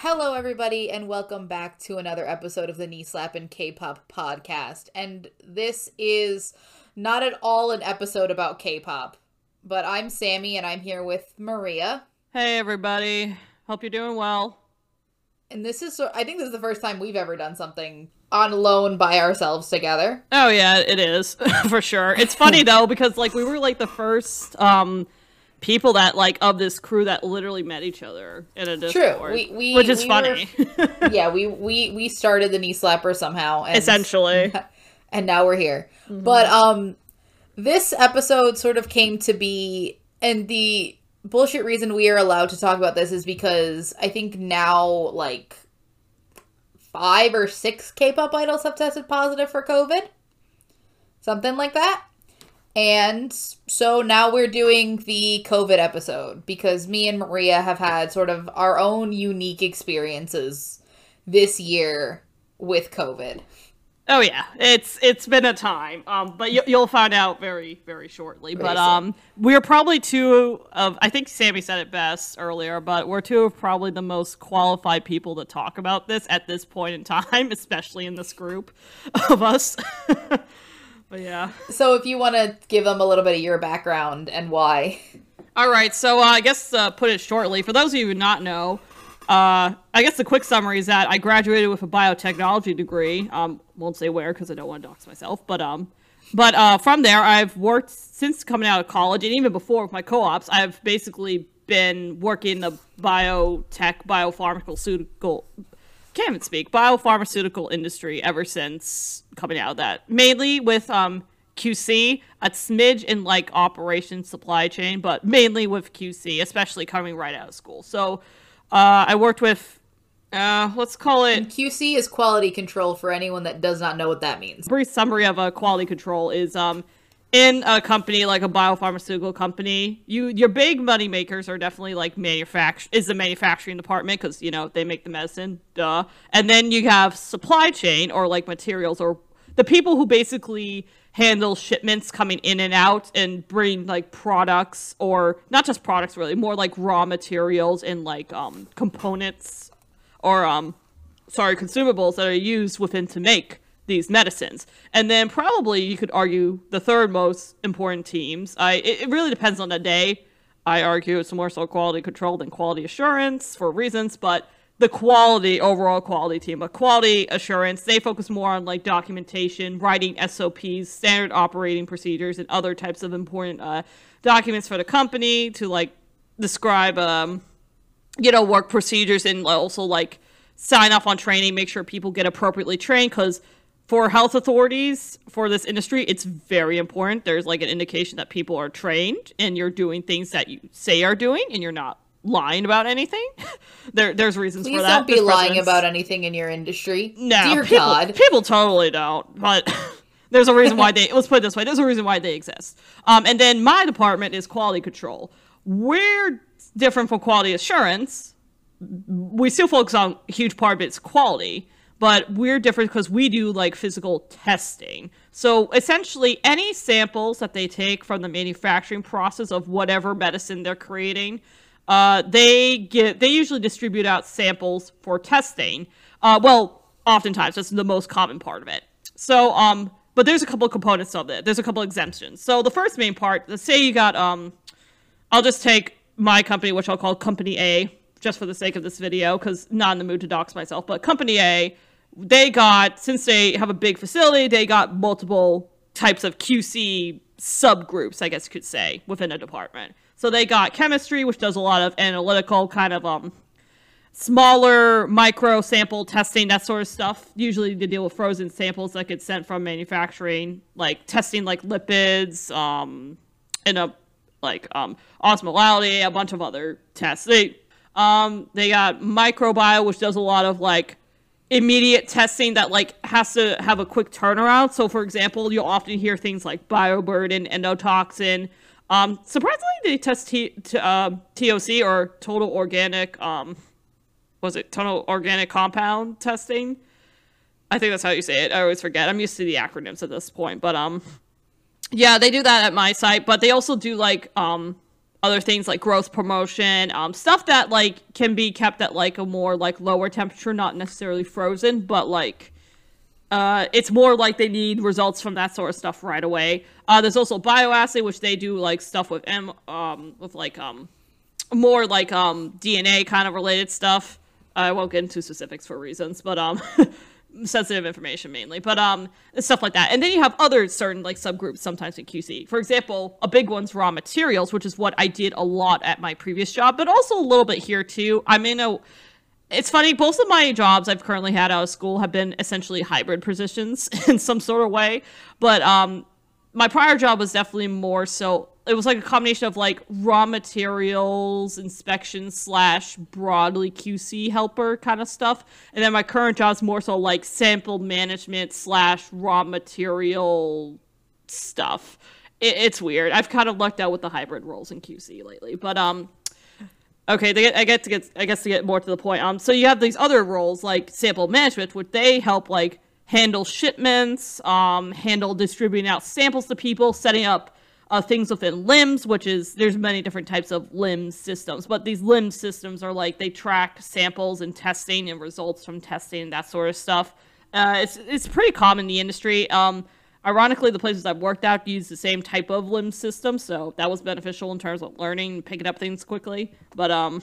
Hello, everybody, and welcome back to another episode of the Knee Slap and K-pop podcast. And this is not at all an episode about K-pop, but I'm Sammy, and I'm here with Maria. Hey, everybody. Hope you're doing well. And this is, I think, this is the first time we've ever done something on loan by ourselves together. Oh yeah, it is for sure. It's funny though because like we were like the first um people that like of this crew that literally met each other in a Discord. True, we, we which is we funny. were- yeah, we we we started the knee slapper somehow, and, Essentially. and now we're here. But um, this episode sort of came to be, and the bullshit reason we are allowed to talk about this is because I think now like five or six K-pop idols have tested positive for COVID, something like that. And so now we're doing the COVID episode because me and Maria have had sort of our own unique experiences this year with COVID. Oh yeah, it's it's been a time. Um, but you, you'll find out very very shortly. Very but um, we're probably two of I think Sammy said it best earlier, but we're two of probably the most qualified people to talk about this at this point in time, especially in this group of us. but yeah. So if you want to give them a little bit of your background and why. All right, so uh, I guess uh, put it shortly. For those of you who do not know, uh, I guess the quick summary is that I graduated with a biotechnology degree. Um, won't say where because I don't want to dox myself, but um, but uh, from there I've worked since coming out of college and even before with my co-ops. I've basically been working in the biotech, biopharmaceutical. Can't even speak biopharmaceutical industry ever since coming out of that. Mainly with um QC, a smidge in like operations supply chain, but mainly with QC, especially coming right out of school. So uh, I worked with, uh, let's call it QC is quality control for anyone that does not know what that means. brief summary of a quality control is um in a company like a biopharmaceutical company you your big money makers are definitely like manufacture is the manufacturing department because you know they make the medicine duh. And then you have supply chain or like materials or the people who basically handle shipments coming in and out and bring like products or not just products really more like raw materials and like um components or um sorry, consumables that are used within to make these medicines. And then probably you could argue the third most important teams. I it, it really depends on the day. I argue it's more so quality control than quality assurance for reasons, but the quality overall quality team, but quality assurance, they focus more on like documentation, writing SOPs, standard operating procedures, and other types of important uh, documents for the company to like describe um, you know, work procedures and also like sign off on training, make sure people get appropriately trained because for health authorities for this industry, it's very important. There's like an indication that people are trained and you're doing things that you say are doing and you're not lying about anything. there there's reasons Please for that. don't be There's lying precedents. about anything in your industry. No, Dear people, God. people totally don't. But there's a reason why they. Let's put it this way: there's a reason why they exist. Um, and then my department is quality control. We're different from quality assurance. We still focus on a huge part of its quality, but we're different because we do like physical testing. So essentially, any samples that they take from the manufacturing process of whatever medicine they're creating, uh, they get they usually distribute out samples for testing. Uh, well, oftentimes that's the most common part of it. So, um, but there's a couple components of it. There's a couple exemptions. So the first main part, let's say you got um, I'll just take my company, which I'll call Company A, just for the sake of this video, because not in the mood to dox myself. But Company A, they got since they have a big facility, they got multiple types of QC subgroups, I guess you could say, within a department. So they got chemistry, which does a lot of analytical kind of um smaller micro sample testing, that sort of stuff. Usually to deal with frozen samples that get sent from manufacturing, like testing like lipids, um, and a like um osmolality, a bunch of other tests. They um they got microbiome, which does a lot of like immediate testing that like has to have a quick turnaround. So for example, you'll often hear things like bioburden, endotoxin. Um, surprisingly, they test T- t- uh, TOC or total organic um, was it total organic compound testing? I think that's how you say it. I always forget. I'm used to the acronyms at this point, but um, yeah, they do that at my site, but they also do like um other things like growth promotion, um, stuff that like can be kept at like a more like lower temperature, not necessarily frozen, but like uh, it's more like they need results from that sort of stuff right away. Uh, there's also bioassay, which they do like stuff with M, um, with like um, more like um DNA kind of related stuff. I won't get into specifics for reasons, but um, sensitive information mainly, but um, stuff like that. And then you have other certain like subgroups sometimes in QC. For example, a big one's raw materials, which is what I did a lot at my previous job, but also a little bit here too. I'm in a it's funny, both of my jobs I've currently had out of school have been essentially hybrid positions in some sort of way. But um, my prior job was definitely more so it was like a combination of like raw materials inspection slash broadly QC helper kind of stuff. And then my current job is more so like sample management slash raw material stuff. It, it's weird. I've kind of lucked out with the hybrid roles in QC lately. But um Okay, they I get to get I guess to get more to the point. Um, so you have these other roles like sample management, which they help like handle shipments, um, handle distributing out samples to people, setting up uh, things within LIMS, which is there's many different types of LIMS systems, but these LIMS systems are like they track samples and testing and results from testing and that sort of stuff. Uh, it's it's pretty common in the industry. Um, Ironically, the places I've worked at use the same type of LIMS system, so that was beneficial in terms of learning, picking up things quickly. But um,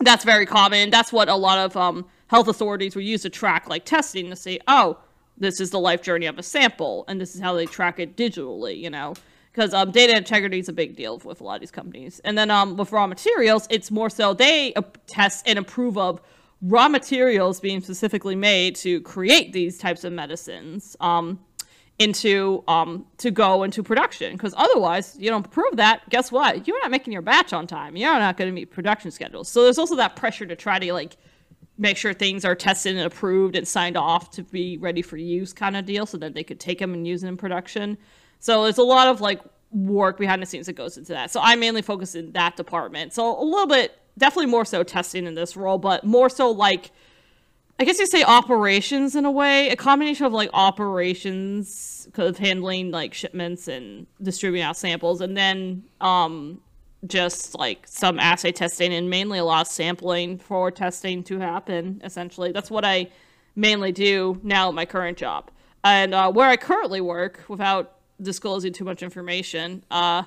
that's very common. That's what a lot of um, health authorities will use to track like testing to say, oh, this is the life journey of a sample, and this is how they track it digitally. You know, because um, data integrity is a big deal with a lot of these companies. And then um, with raw materials, it's more so they test and approve of raw materials being specifically made to create these types of medicines. Um, into um to go into production because otherwise you don't prove that guess what you're not making your batch on time you're not going to meet production schedules so there's also that pressure to try to like make sure things are tested and approved and signed off to be ready for use kind of deal so that they could take them and use them in production so there's a lot of like work behind the scenes that goes into that. So i mainly focus in that department. So a little bit definitely more so testing in this role but more so like I guess you say operations in a way, a combination of like operations of handling like shipments and distributing out samples, and then um, just like some assay testing and mainly a lot of sampling for testing to happen. Essentially, that's what I mainly do now at my current job, and uh, where I currently work, without disclosing too much information, uh,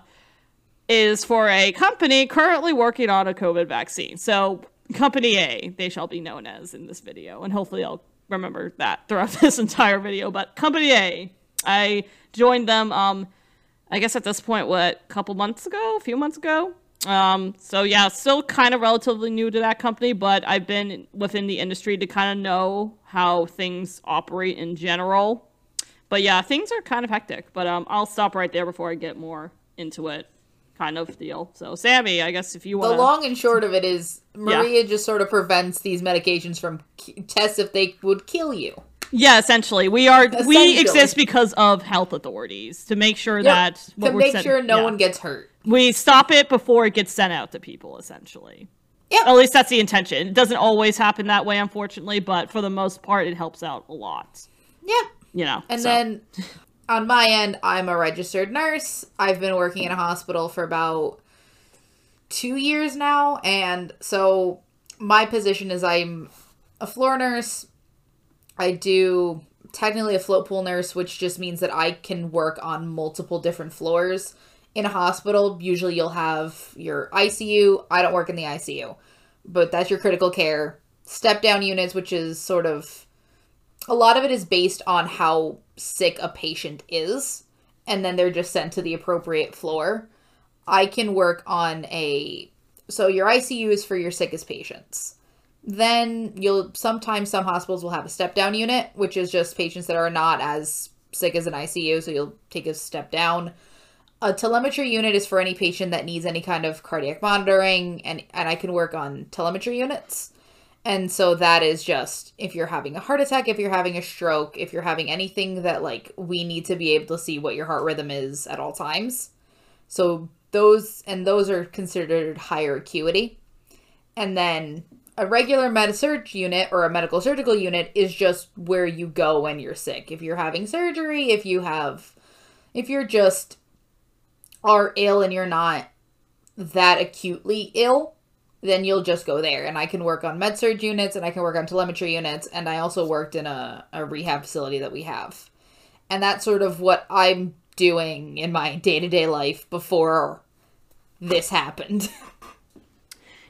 is for a company currently working on a COVID vaccine. So Company A, they shall be known as in this video, and hopefully I'll remember that throughout this entire video. But Company A, I joined them. Um, I guess at this point, what, a couple months ago, a few months ago. Um, so yeah, still kind of relatively new to that company, but I've been within the industry to kind of know how things operate in general. But yeah, things are kind of hectic. But um, I'll stop right there before I get more into it kind of deal. So, Sammy, I guess if you want the long and short of it is Maria yeah. just sort of prevents these medications from tests if they would kill you. Yeah, essentially, we are we exist because of health authorities to make sure yep. that to make sent, sure no yeah. one gets hurt. We stop it before it gets sent out to people. Essentially, yeah. At least that's the intention. It doesn't always happen that way, unfortunately, but for the most part, it helps out a lot. Yeah. You know, and so. then on my end, I'm a registered nurse. I've been working in a hospital for about two years now. And so my position is I'm a floor nurse. I do technically a float pool nurse, which just means that I can work on multiple different floors. In a hospital, usually you'll have your ICU. I don't work in the ICU, but that's your critical care. Step down units, which is sort of a lot of it is based on how sick a patient is, and then they're just sent to the appropriate floor. I can work on a so your ICU is for your sickest patients. Then you'll sometimes some hospitals will have a step down unit, which is just patients that are not as sick as an ICU, so you'll take a step down. A telemetry unit is for any patient that needs any kind of cardiac monitoring, and and I can work on telemetry units. And so that is just if you're having a heart attack, if you're having a stroke, if you're having anything that like we need to be able to see what your heart rhythm is at all times. So those and those are considered higher acuity. And then a regular med-surg unit or a medical surgical unit is just where you go when you're sick. If you're having surgery, if you have if you're just are ill and you're not that acutely ill, then you'll just go there. And I can work on med surg units and I can work on telemetry units. And I also worked in a, a rehab facility that we have. And that's sort of what I'm doing in my day to day life before this happened.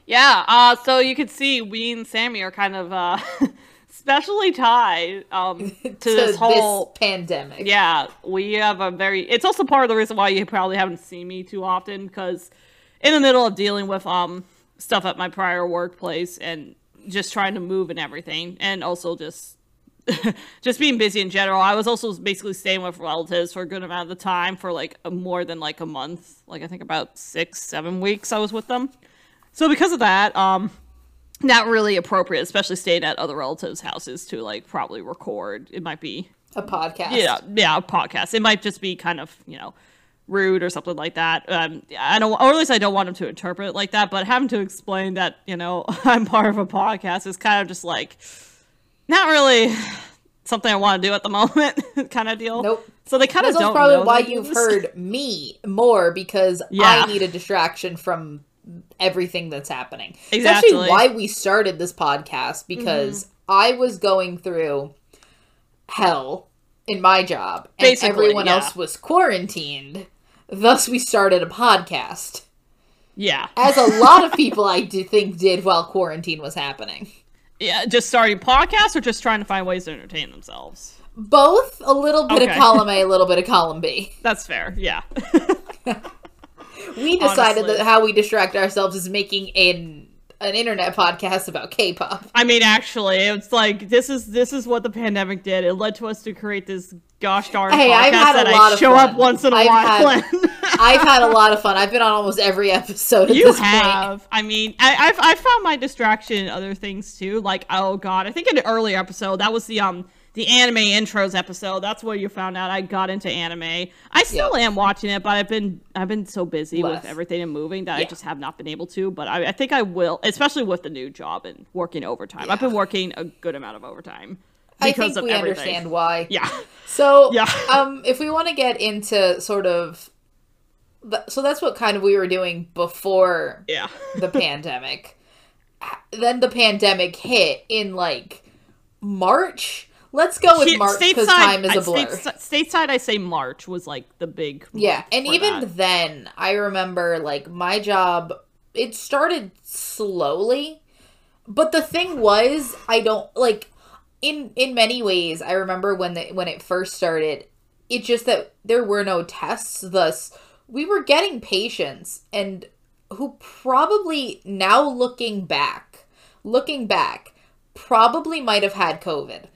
Yeah, uh, so you can see we and Sammy are kind of uh, specially tied um, to, to this whole pandemic. Yeah, we have a very. It's also part of the reason why you probably haven't seen me too often because in the middle of dealing with um stuff at my prior workplace and just trying to move and everything, and also just just being busy in general. I was also basically staying with relatives for a good amount of the time for like a, more than like a month. Like I think about six, seven weeks I was with them. So because of that, um, not really appropriate, especially staying at other relatives' houses to like probably record. It might be A podcast. yeah, yeah, a podcast. It might just be kind of you know rude or something like that. Um, I don't, or at least I don't want them to interpret it like that. But having to explain that you know I'm part of a podcast is kind of just like not really something I want to do at the moment, kind of deal. Nope. So they kind of That's don't. probably why you've heard me more because Yeah. I need a distraction from everything that's happening. Exactly. Mm-hmm. actually why we started this podcast because I was going through hell in my job and Basically, everyone yeah. else was quarantined. Thus, we started a podcast. Yeah, As a lot of people, I do think did while quarantine was happening. yeah. Just starting podcasts or just trying to find ways to entertain themselves. Both a little bit Okay. of column A, a little bit of column B. That's fair. Yeah. We decided Honestly. that how we distract ourselves is making an an internet podcast about K-pop. I mean, actually, it's like this is this is what the pandemic did. It led to us to create this gosh darn Hey, podcast I've had a that lot I show fun. up once in a I've while. had- I've had a lot of fun. I've been on almost every episode you this point. have. I mean, I, I've I found my distraction in other things too. Like, oh god, I think in an earlier episode that was the um the anime intros episode. That's where you found out I got into anime. I still am watching it, but I've been I've been so busy Less. with everything and moving that I just have not been able to. But I, I think I will, especially with the new job and working overtime. I've been working a good amount of overtime I because think of we everything. understand why. Yeah. So, Yeah. um, if we want to get into sort of, th- so that's what kind of we were doing before Yeah. the pandemic. Then the pandemic hit in like March. Let's go with March because time is a blur. statesi- stateside, I say March was like the big. Yeah, and even that. then, I remember like my job. It started slowly, but the thing was, I don't like in in many ways. I remember when the when it first started. It's just that there were no tests. Thus, we were getting patients, and who probably now looking back, looking back, probably might have had COVID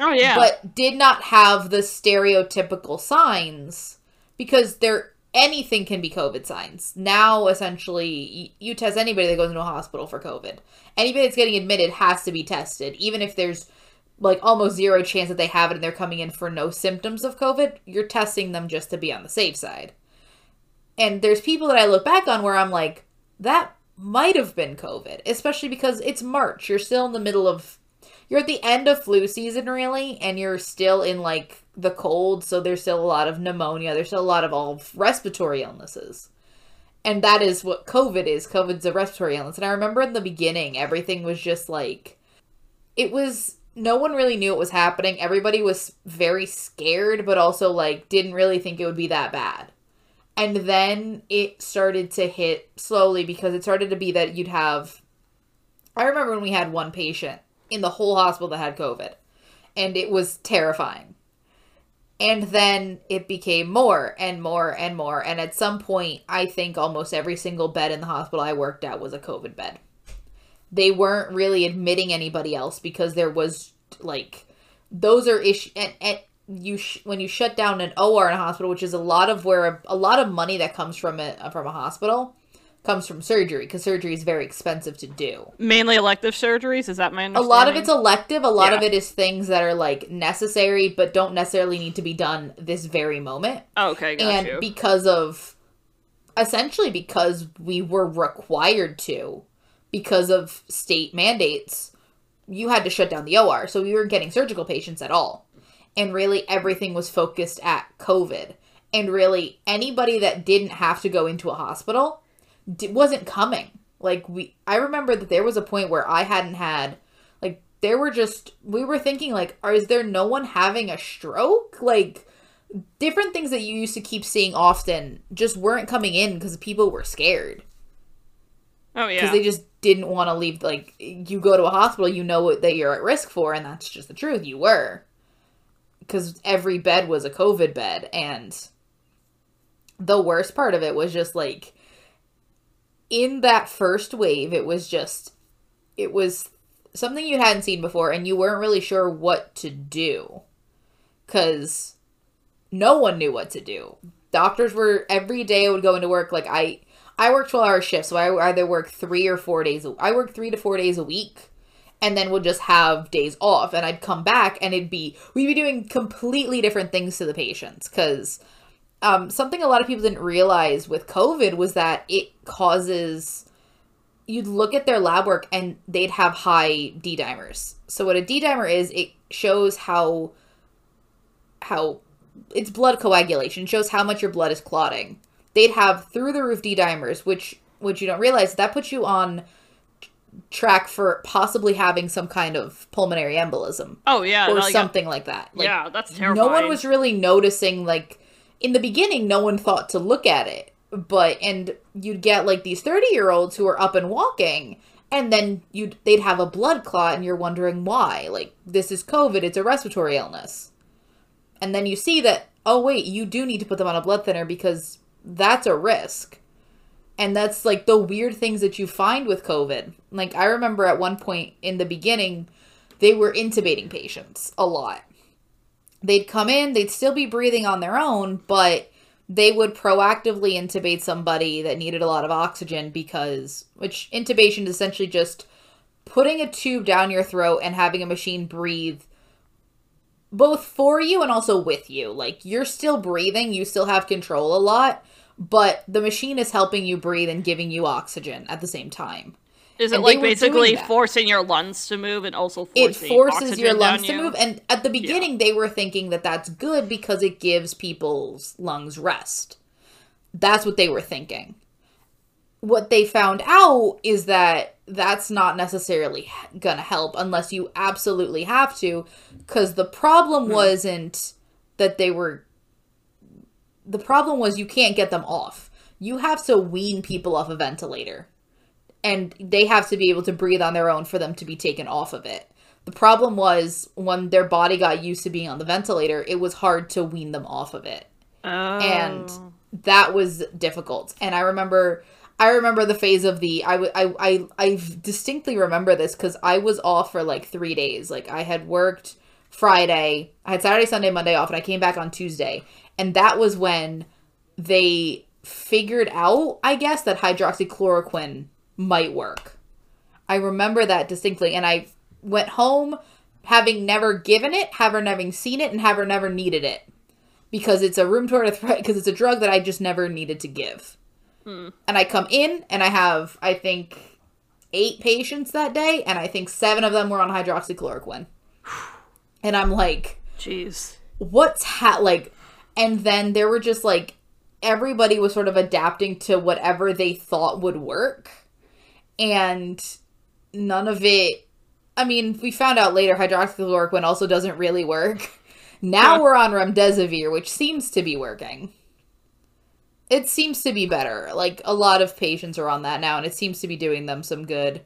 oh yeah, but did not have the stereotypical signs because there anything can be COVID signs. Now, essentially, you, test anybody that goes into a hospital for COVID. Anybody that's getting admitted has to be tested, even if there's like almost zero chance that they have it and they're coming in for no symptoms of COVID. You're testing them just to be on the safe side. And there's people that I look back on where I'm like, that might have been COVID, especially because it's March. You're still in the middle of you're at the end of flu season really and you're still in like the cold so there's still a lot of pneumonia there's still a lot of all respiratory illnesses. And that is what covid is. Covid's a respiratory illness. And i remember in the beginning everything was just like it was no one really knew what was happening. Everybody was very scared but also like didn't really think it would be that bad. And then it started to hit slowly because it started to be that you'd have I remember when we had one patient in the whole hospital that had COVID, and it was terrifying. And then it became more and more and more. And at some point, I think almost every single bed in the hospital I worked at was a COVID bed. They weren't really admitting anybody else because there was like those are issues. and, and you sh- when you shut down an OR in a hospital, which is a lot of where a, a lot of money that comes from it from a hospital comes from surgery because surgery is very expensive to do. mainly elective surgeries. Is that my understanding? A lot of it's elective. A lot of it is things that are like necessary, but don't necessarily need to be done this very moment. Oh, okay, got and you. because of essentially because we were required to, because of state mandates, you had to shut down the OR. So we weren't getting surgical patients at all. And really everything was focused at COVID. And really anybody that didn't have to go into a hospital d- wasn't coming. Like we I remember that there was a point where I hadn't had like there were just we were thinking like are is there no one having a stroke? Like different things that you used to keep seeing often just weren't coming in because people were scared Oh yeah. because they just didn't want to leave like you go to a hospital you know that you're at risk for and that's just the truth you were because every bed was a covid bed and the worst part of it was just like in that first wave it was just it was something you hadn't seen before and you weren't really sure what to do because no one knew what to do doctors were every day i would go into work like i I work 12 hour shifts, so I either work three or four days. I work three to four days a week and then would just have days off. And I'd come back and it'd be, we'd be doing completely different things to the patients. Cause um, something a lot of people didn't realize with COVID was that it causes, you'd look at their lab work and they'd have high D dimers. So what a D dimer is, it shows how, how it's blood coagulation, shows how much your blood is clotting they'd have through the roof D dimers, which which you don't realize that puts you on track for possibly having some kind of pulmonary embolism oh yeah. or something like that. Like, yeah, that's terrifying. no one was really noticing like in the beginning no one thought to look at it but and you'd get like these 30 year olds who are up and walking and then you'd they'd have a blood clot and you're wondering why like this is covid it's a respiratory illness. And then you see that oh wait you do need to put them on a blood thinner because that's a risk. And that's like the weird things that you find with covid. Like i remember at one point in the beginning they were intubating patients a lot they'd come in, they'd still be breathing on their own, but they would proactively intubate somebody that needed a lot of oxygen because, which intubation is essentially just putting a tube down your throat and having a machine breathe both for you and also with you. Like you're still breathing, you still have control a lot, but the machine is helping you breathe and giving you oxygen at the same time. Is it like basically forcing your lungs to move and also it forces your lungs to move and at the beginning they were thinking that that's good because it gives people's lungs rest. That's what they were thinking. What they found out is that that's not necessarily gonna help unless you absolutely have to because the problem Hmm. wasn't that they were the problem was you can't get them off. You have to wean people off a ventilator and they have to be able to breathe on their own for them to be taken off of it. The problem was when their body got used to being on the ventilator, it was hard to wean them off of it. Oh. And that was difficult. And I remember I remember the phase of the I w- I I I distinctly remember this cuz I was off for like 3 days. Like I had worked Friday, I had Saturday, Sunday, Monday off and I came back on Tuesday. And that was when they figured out, I guess, that hydroxychloroquine might work. I remember that distinctly, and I went home having never given it, having never seen it, and having never needed it because it's a rheumatoid arthritis because it's a drug that I just never needed to give. Hmm. And I come in and I have I think eight patients that day, and I think seven of them were on hydroxychloroquine, and I'm like, Jeez. what's ha like and then there were just like everybody was sort of adapting to whatever they thought would work and none of it i mean we found out later hydroxychloroquine also doesn't really work. Now Yeah. we're on remdesivir which seems to be working. It seems to be better. Like a lot of patients are on that now and it seems to be doing them some good.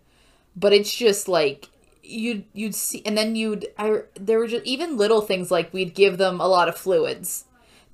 But it's just like you'd you'd see and then you'd I there were just even little things like we'd give them a lot of fluids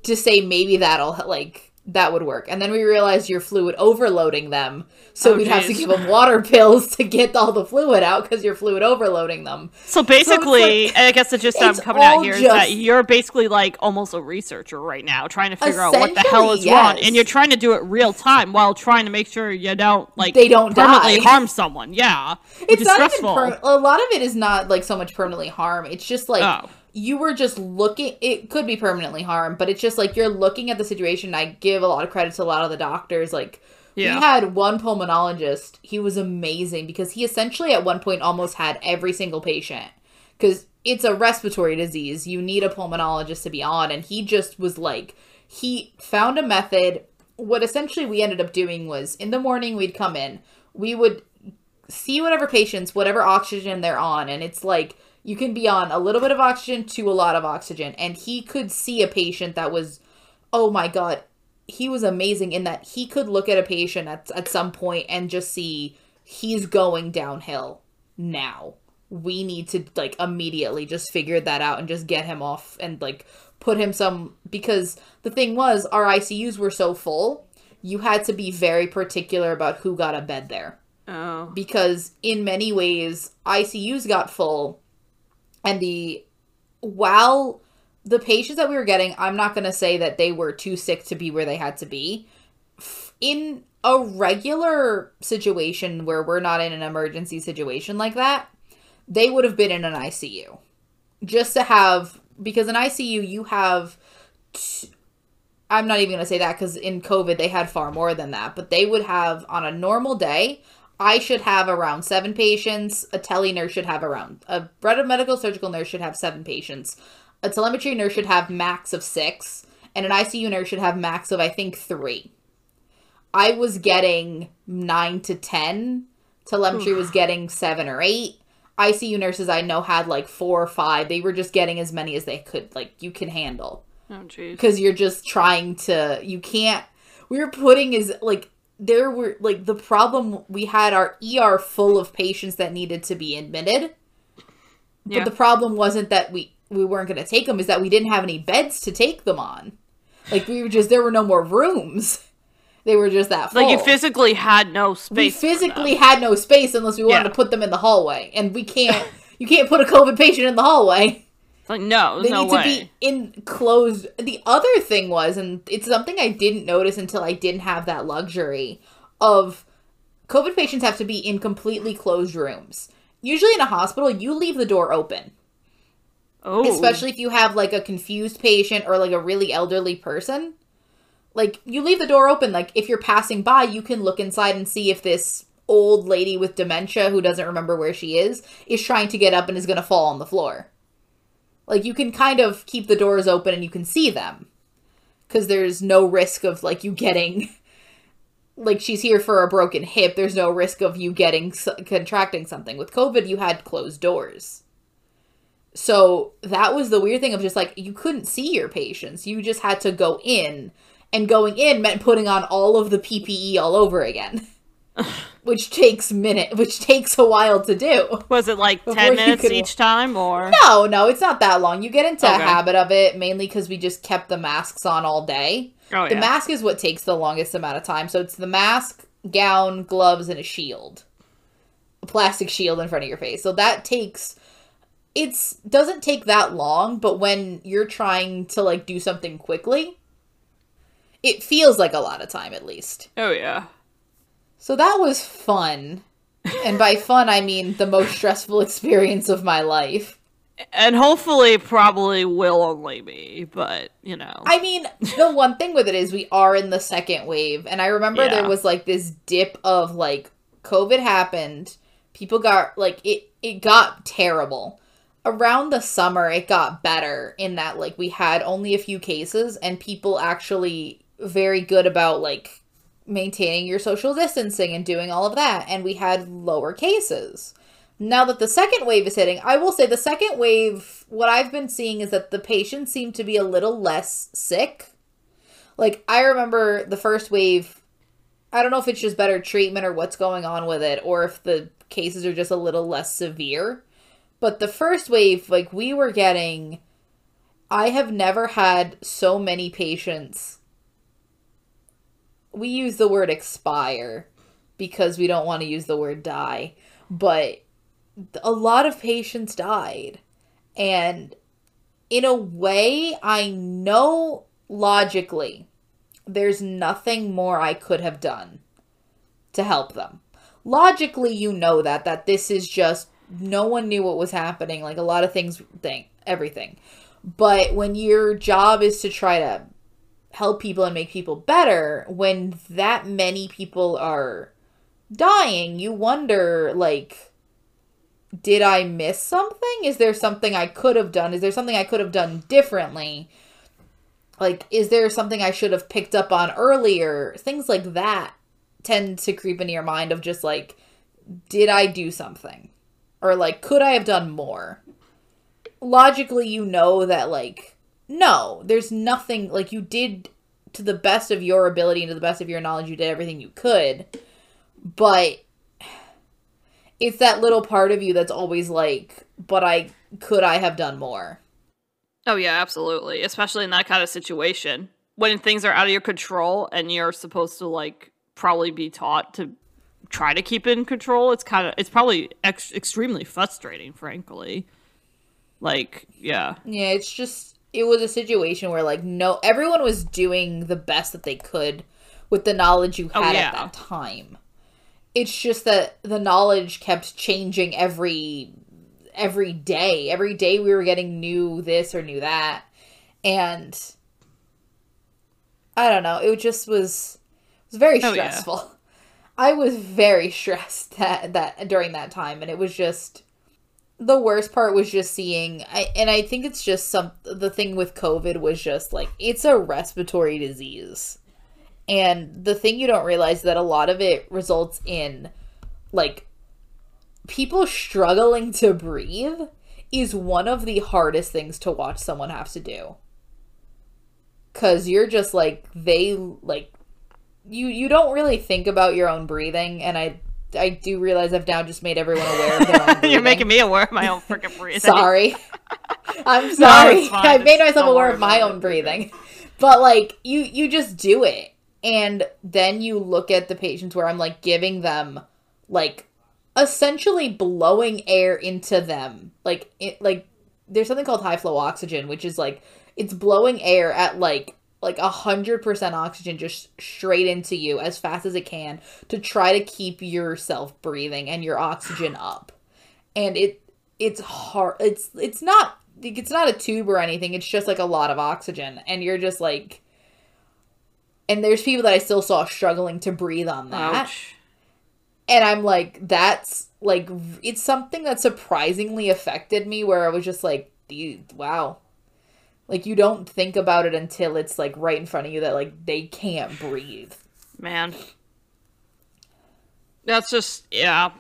to say maybe that'll like that would work and then we realized you're fluid overloading them so Oh, we'd have to give them water pills to get all the fluid out because you're fluid overloading them So basically, like- I guess the gist I'm coming out here is that you're basically like almost a researcher right now, trying to figure out what the hell is Essentially, wrong, and you're trying to do it real time while trying to make sure you don't like They don't permanently die. harm someone. Yeah, it's not stressful. even per- a lot of it is not like so much permanently harm it's just like Oh. You were just looking it could be permanently harmed but it's just like you're looking at the situation. I give a lot of credit to a lot of the doctors. Like Yeah. we had one pulmonologist. He was amazing because he essentially at one point almost had every single patient. Because it's a respiratory disease. You need a pulmonologist to be on. And he just was like he found a method. What essentially we ended up doing was in the morning we'd come in, we would see whatever patients, whatever oxygen they're on, and it's like you can be on a little bit of oxygen to a lot of oxygen. And he could see a patient that was, oh my God, he was amazing in that he could look at a patient at, at some point and just see he's going downhill now. We need to like immediately just figure that out and just get him off and like put him some because the thing was our ICUs were so full, you had to be very particular about who got a bed there. Oh. Because in many ways ICUs got full and the while the patients that we were getting, I'm not going to say that they were too sick to be where they had to be. In a regular situation where we're not in an emergency situation like that, they would have been in an ICU. Just to have, because in ICU, you have. T- I'm not even going to say that because in COVID, they had far more than that, but they would have on a normal day. I should have around seven patients. A tele nurse should have around a medical surgical nurse should have seven patients a telemetry nurse should have max of six, and an ICU nurse should have max of I think three. I was getting nine to ten. Telemetry was getting seven or eight. ICU nurses I know had like four or five. They were just getting as many as they could, like you can handle. Oh jeez. Because you're just trying to, you can't. We were putting is like there were like the problem we had our ER full of patients that needed to be admitted. But Yeah. the problem wasn't that we we weren't going to take them is that we didn't have any beds to take them on. Like we were just there were no more rooms. They were just that full. Like you physically had no space. We physically had no space unless we wanted Yeah. to put them in the hallway, and we can't. you can't put a COVID patient in the hallway. Like no, They no need way. to be enclosed. The other thing was, and it's something I didn't notice until I didn't have that luxury of COVID patients have to be in completely closed rooms. Usually in a hospital, you leave the door open, oh, especially if you have like a confused patient or like a really elderly person. Like you leave the door open. Like if you're passing by, you can look inside and see if this old lady with dementia who doesn't remember where she is is trying to get up and is going to fall on the floor. Like you can kind of keep the doors open and you can see them because there's no risk of like you getting like she's here for a broken hip. There's no risk of you getting contracting something. With COVID, you had closed doors. So that was the weird thing of just like you couldn't see your patients. You just had to go in, and going in meant putting on all of the PPE all over again, which takes minute, which takes a while to do. was it like ten minutes could- each time or? No, no, it's not that long. You get into a habit of it mainly because we just kept the masks on all day. Oh The yeah. mask is what takes the longest amount of time. So it's the mask, gown, gloves, and a shield. A plastic shield in front of your face. So that takes it's doesn't take that long, but when you're trying to like do something quickly, it feels like a lot of time at least. oh yeah. So that was fun. and by fun I mean the most stressful experience of my life. And hopefully, probably will only be, but you know. I mean, the one thing with it is we are in the second wave, and I remember Yeah. there was like this dip of like COVID happened, people got like it it got terrible. Around the summer it got better in that like we had only a few cases and people actually very good about like maintaining your social distancing and doing all of that and we had lower cases. Now that the second wave is hitting, I will say the second wave, what I've been seeing is that the patients seem to be a little less sick. Like, I remember the first wave, I don't know if it's just better treatment or what's going on with it, or if the cases are just a little less severe. But the first wave, like, we were getting. I have never had so many patients. We use the word expire because we don't want to use the word die, but a lot of patients died. And in a way, I know logically there's nothing more I could have done to help them. Logically, you know that that this is just no one knew what was happening, like a lot of things thing everything. But when your job is to try to help people and make people better, when that many people are dying, you wonder like did I miss something? Is there something I could have done? Is there something I could have done differently? like is there something i should have picked up on earlier things like that tend to creep into your mind of just like did i do something or like could i have done more logically you know that like no there's nothing like you did to the best of your ability and to the best of your knowledge you did everything you could but it's that little part of you that's always like but i could i have done more Oh yeah, absolutely. Especially in that kind of situation when things are out of your control and you're supposed to like probably be taught to try to keep in control. It's kind of it's probably ex- extremely frustrating, frankly. Like, yeah. Yeah, it's just it was a situation where like no everyone was doing the best that they could with the knowledge you oh, had Oh, yeah. at that time. It's just that the knowledge kept changing every every day. Every day we were getting new this or new that. And I don't know, it just was it was very Oh, yeah. stressful. I was very stressed that that during that time and it was just the worst part was just seeing I, and i think it's just some the thing with covid was just like it's a respiratory disease. And the thing you don't realize that a lot of it results in like people struggling to breathe is one of the hardest things to watch someone have to do. Cuz you're just like they like you you don't really think about your own breathing and i i do realize i've now just made everyone aware of their own. You're making me aware of my own freaking breathing. Sorry. I'm sorry. fine. I made myself aware of my own breathing. But like you you just do it. And then you look at the patients where I'm like giving them like essentially blowing air into them. Like it like there's something called high flow oxygen, which is like it's blowing air at like like a hundred percent oxygen just straight into you as fast as it can to try to keep yourself breathing and your oxygen up. And it it's hard it's it's not like, it's not a tube or anything. It's just like a lot of oxygen. And you're just like and there's people that i still saw struggling to breathe on that. Ouch. and i'm like that's like it's something that surprisingly affected me where i was just like wow like you don't think about it until it's like right in front of you that like they can't breathe Man. That's just yeah.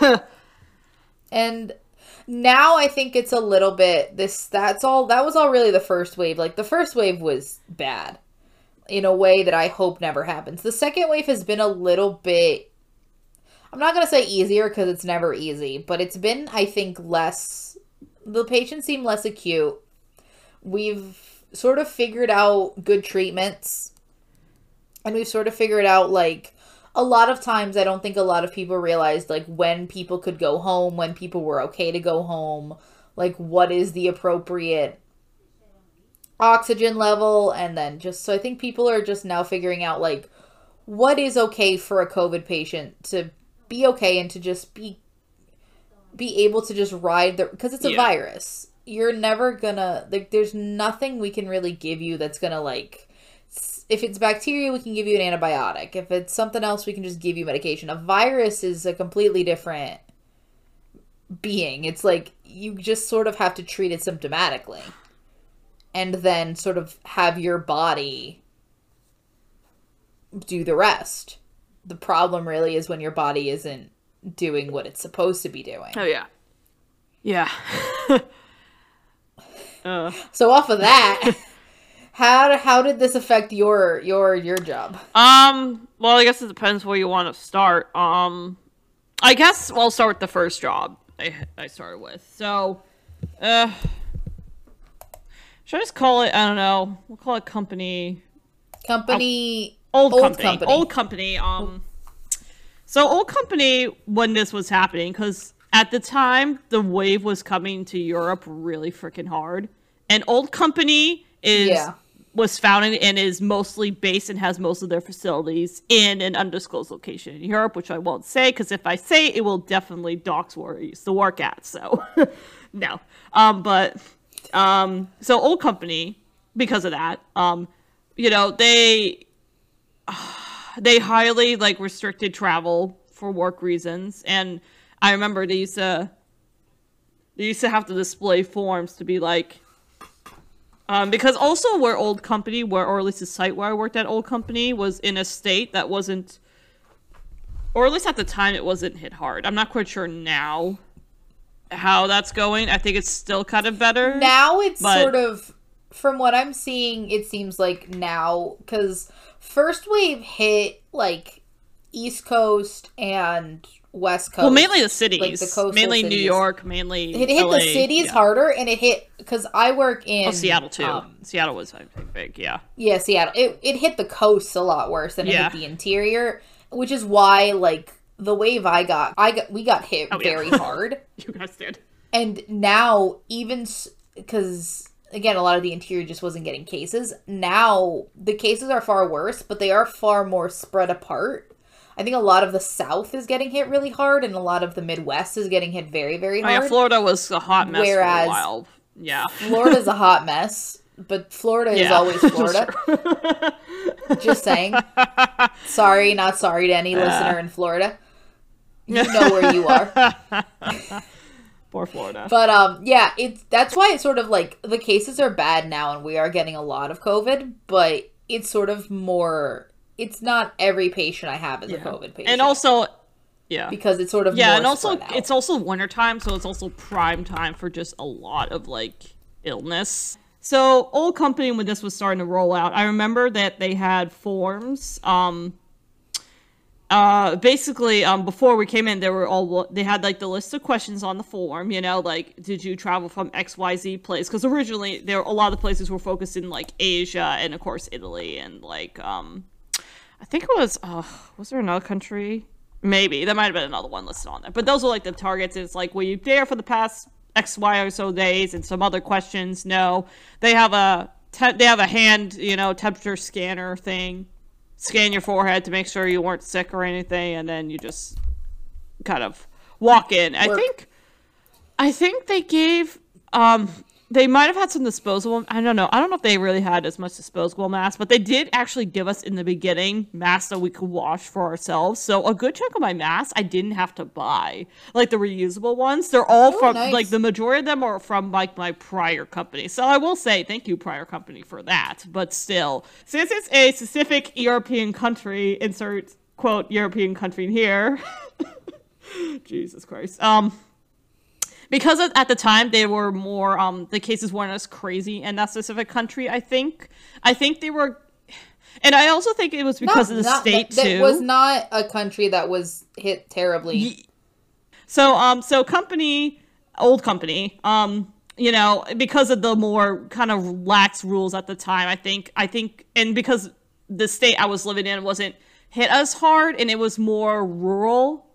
And now I think it's a little bit this that's all that was all really the first wave. Like the first wave was bad in a way that I hope never happens. The second wave has been a little bit I'm not going to say easier cuz it's never easy, but it's been I think less the patients seem less acute. We've sort of figured out good treatments and we've sort of figured out like a lot of times I don't think a lot of people realized like when people could go home, when people were okay to go home, like what is the appropriate oxygen level and then just so I think people are just now figuring out like what is okay for a COVID patient to be okay and to just be be able to just ride the because it's a Yeah. virus. You're never gonna like there's nothing we can really give you that's gonna like if it's bacteria we can give you an antibiotic. If it's something else we can just give you medication. A virus is a completely different being. It's like you just sort of have to treat it symptomatically. And then sort of have your body do the rest. The problem really is when your body isn't doing what it's supposed to be doing. Oh yeah. Yeah. uh, So off of that, how how did this affect your your your job? um. Well, I guess it depends where you want to start. Um. I guess I'll start with the first job I I started with. So, uh, should I just call it? I don't know. We'll call it company. Company old, Old company. company. old company um so old company when this was happening because at the time the wave was coming to europe really freaking hard and old company is Yeah. was founded and is mostly based and has most of their facilities in an undisclosed location in europe which i won't say because if i say it, will definitely dox where i used to work at so no um but um so old company because of that um you know they they highly like restricted travel for work reasons and i remember they used to they used to have to display forms to be like Um, because also where old company, where or at least the site where I worked at, old company was in a state that wasn't, or at least at the time it wasn't hit hard. I'm not quite sure now how that's going. I think it's still kind of better. Now it's But- sort of, from what I'm seeing, it seems like now because first wave hit like East Coast and West Coast. well, mainly the cities, coastal mainly New. York, mainly It hit LA, the cities yeah. harder, and it hit because I work in Oh, Seattle too. um, Seattle was I think big, yeah. yeah, Seattle. It it hit the coasts a lot worse than it Yeah. hit the interior, which is why like the wave I got, I got we got hit Oh, yeah. very hard, You guys did. and now even because again a lot of the interior just wasn't getting cases. Now the cases are far worse, but they are far more spread apart. I think a lot of the South is getting hit really hard, and a lot of the Midwest is getting hit very, very Oh, hard. yeah, Florida was a hot mess Whereas- for a while. Yeah. Florida's a hot mess, but Florida is always Florida. Just saying. Sorry, not sorry to any listener in Florida. You know where you are. Poor Florida. But um yeah, it's that's why it's sort of like the cases are bad now and we are getting a lot of COVID, but it's sort of more it's not every patient I have is a COVID patient. and also, yeah. because it's sort of Yeah, more and also out. it's also wintertime, so it's also prime time for just a lot of like illness. So old company when this was starting to roll out, I remember that they had forms. Um uh basically um before we came in they were all they had like the list of questions on the form you know like did you travel from xyz place because originally there a lot of the places were focused in like asia and of course italy and like um I think it was. Uh, was there another country? Maybe there might have been another one listed on there. But those are like the targets. It's like, were you there for the past X, Y, or so days? And some other questions. No, they have a te- they have a hand, you know, temperature scanner thing. Scan your forehead to make sure you weren't sick or anything, and then you just kind of walk in. I think. I think they gave. Um, they might have had some disposable. I don't know. I don't know if they really had as much disposable masks, but they did actually give us in the beginning masks that we could wash for ourselves. So a good chunk of my masks I didn't have to buy, like the reusable ones. They're all Oh, from nice. like the majority of them are from like my prior company. So I will say thank you prior company for that. But still, since it's a specific European country, insert quote European country in here. Jesus Christ. Um because at, at the time they were more um the cases weren't as crazy in that specific country i think i think they were and i also think it was because of the Not- state that, too that was not a country that was hit terribly. so um so company old company um you know because of the more kind of lax rules at the time i think i think and because the state i was living in wasn't hit as hard and it was more rural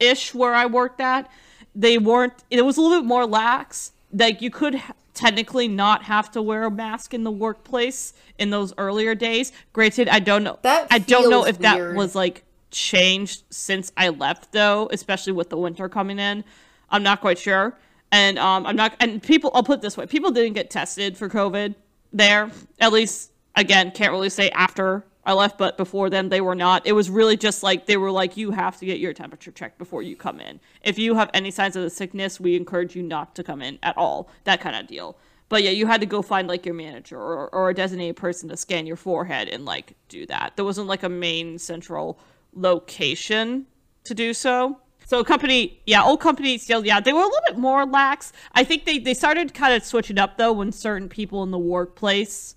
ish where I worked at, they weren't. It was a little bit more lax. Like you could technically not have to wear a mask in the workplace in those earlier days. Granted, I don't know. That I don't know if that was like changed since I left though, especially with the winter coming in. I'm not quite sure. And um, I'm not. And people, I'll put it this way: people didn't get tested for COVID there. At least, again, can't really say after I left, but before then they were not. It was really just like they were like, you have to get your temperature checked before you come in. If you have any signs of the sickness, we encourage you not to come in at all. That kind of deal. But yeah, you had to go find like your manager or, or a designated person to scan your forehead and like do that. There wasn't like a main central location to do so. So company, yeah, old company still, yeah, they were a little bit more lax. I think they, they started kind of switching up though when certain people in the workplace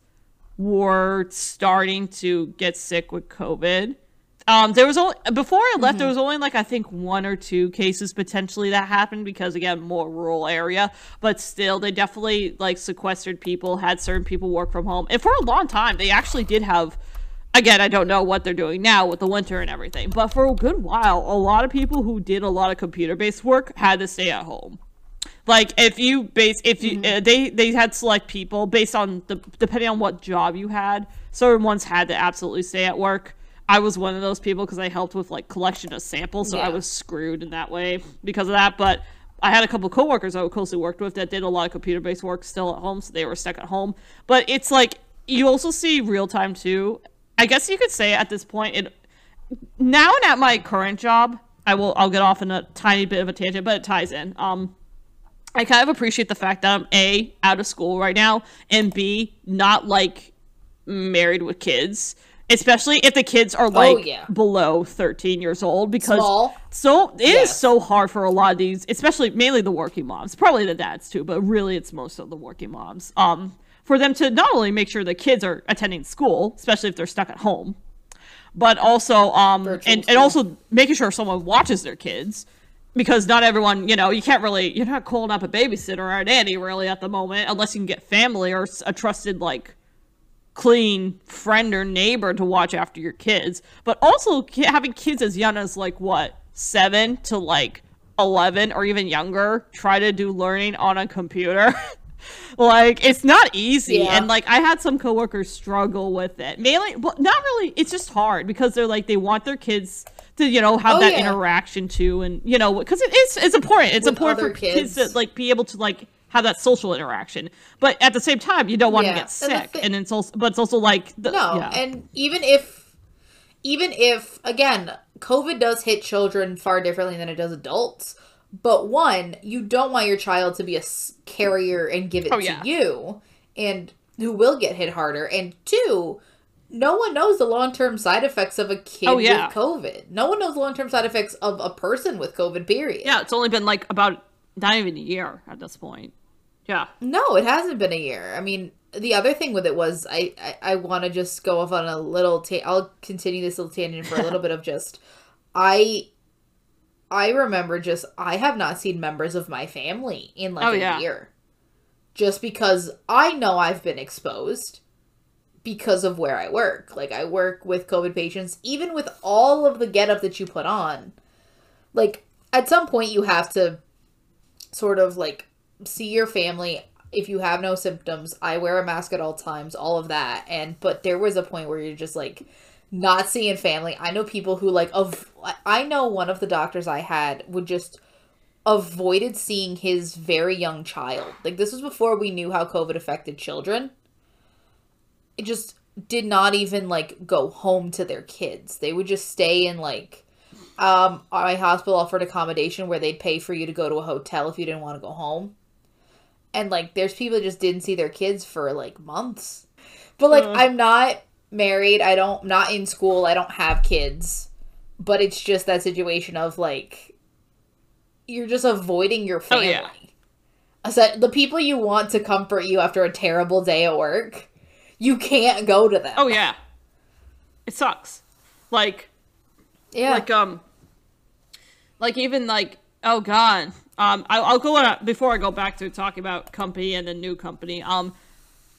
were starting to get sick with COVID. Um, there was only before I left, there was only like I think one or two cases potentially that happened because again, more rural area. But still, they definitely like sequestered people, had certain people work from home, and for a long time, they actually did have. Again, I don't know what they're doing now with the winter and everything, but for a good while, a lot of people who did a lot of computer-based work had to stay at home like if you base if you uh, they they had select people based on the depending on what job you had. Certain ones had to absolutely stay at work. I was one of those people because i helped with like collection of samples so i was screwed in that way because of that but i had a couple coworkers i closely worked with that did a lot of computer based work still at home so they were stuck at home. But it's like you also see real time too. I guess you could say at this point it now and at my current job i will i'll get off in a tiny bit of a tangent but it ties in. Um I kind of appreciate the fact that I'm A, out of school right now, and B, not like married with kids. Especially if the kids are like Oh, yeah. below 13 years old because Small. so it is Yes. so hard for a lot of these, especially mainly the working moms, probably the dads too, but really it's most of the working moms. Um, for them to not only make sure the kids are attending school, especially if they're stuck at home, but also um Virtual and, and also making sure someone watches their kids because not everyone you know you can't really you're not calling up a babysitter or a nanny really at the moment unless you can get family or a trusted like clean friend or neighbor to watch after your kids. But also having kids as young as like what seven to like 11 or even younger try to do learning on a computer. Like it's not easy. Yeah. and like i had some coworkers struggle with it. Mainly but not really it's just hard because they're like they want their kids to you know have Oh, that yeah. interaction too and you know because it is it's important it's With important for kids. kids. to like be able to like have that social interaction but at the same time you don't want Yeah, to get and sick thi- and it's also but it's also like the, No, yeah. and even if, even if again, COVID does hit children far differently than it does adults. But one, you don't want your child to be a carrier and give it Oh, to yeah. you, and who will get hit harder. And two, no one knows the long term side effects of a kid Oh, yeah. with COVID. No one knows the long term side effects of a person with COVID. Period. yeah it's only been like about not even a year at this point yeah No, it hasn't been a year. I mean, the other thing with it was I I, I want to just go off on a little. Ta- I'll continue this little tangent for a little bit of just I. I remember just I have not seen members of my family in like Oh, a yeah. year. Just because I know I've been exposed because of where I work. Like I work with COVID patients even with all of the getup that you put on. Like at some point you have to sort of like see your family. If you have no symptoms i wear a mask at all times all of that. And but there was a point where you're just like not seeing family. I know people who like of i know one of the doctors i had would just avoided seeing his very young child. Like this was before we knew how covid affected children just did not even like go home to their kids. They would just stay in like um my hospital offered accommodation where they'd pay for you to go to a hotel if you didn't want to go home. And like there's people that just didn't see their kids for like months. But like Uh. i'm not married. I don't I'm not in school. I don't have kids. But it's just that situation of like you're just avoiding your Oh, family. Yeah. so the people you want to comfort you after a terrible day at work you can't go to them. Oh yeah. It sucks. Like yeah. like um like even like oh god. Um I, i'll go on before i go back to talking about company and the new company um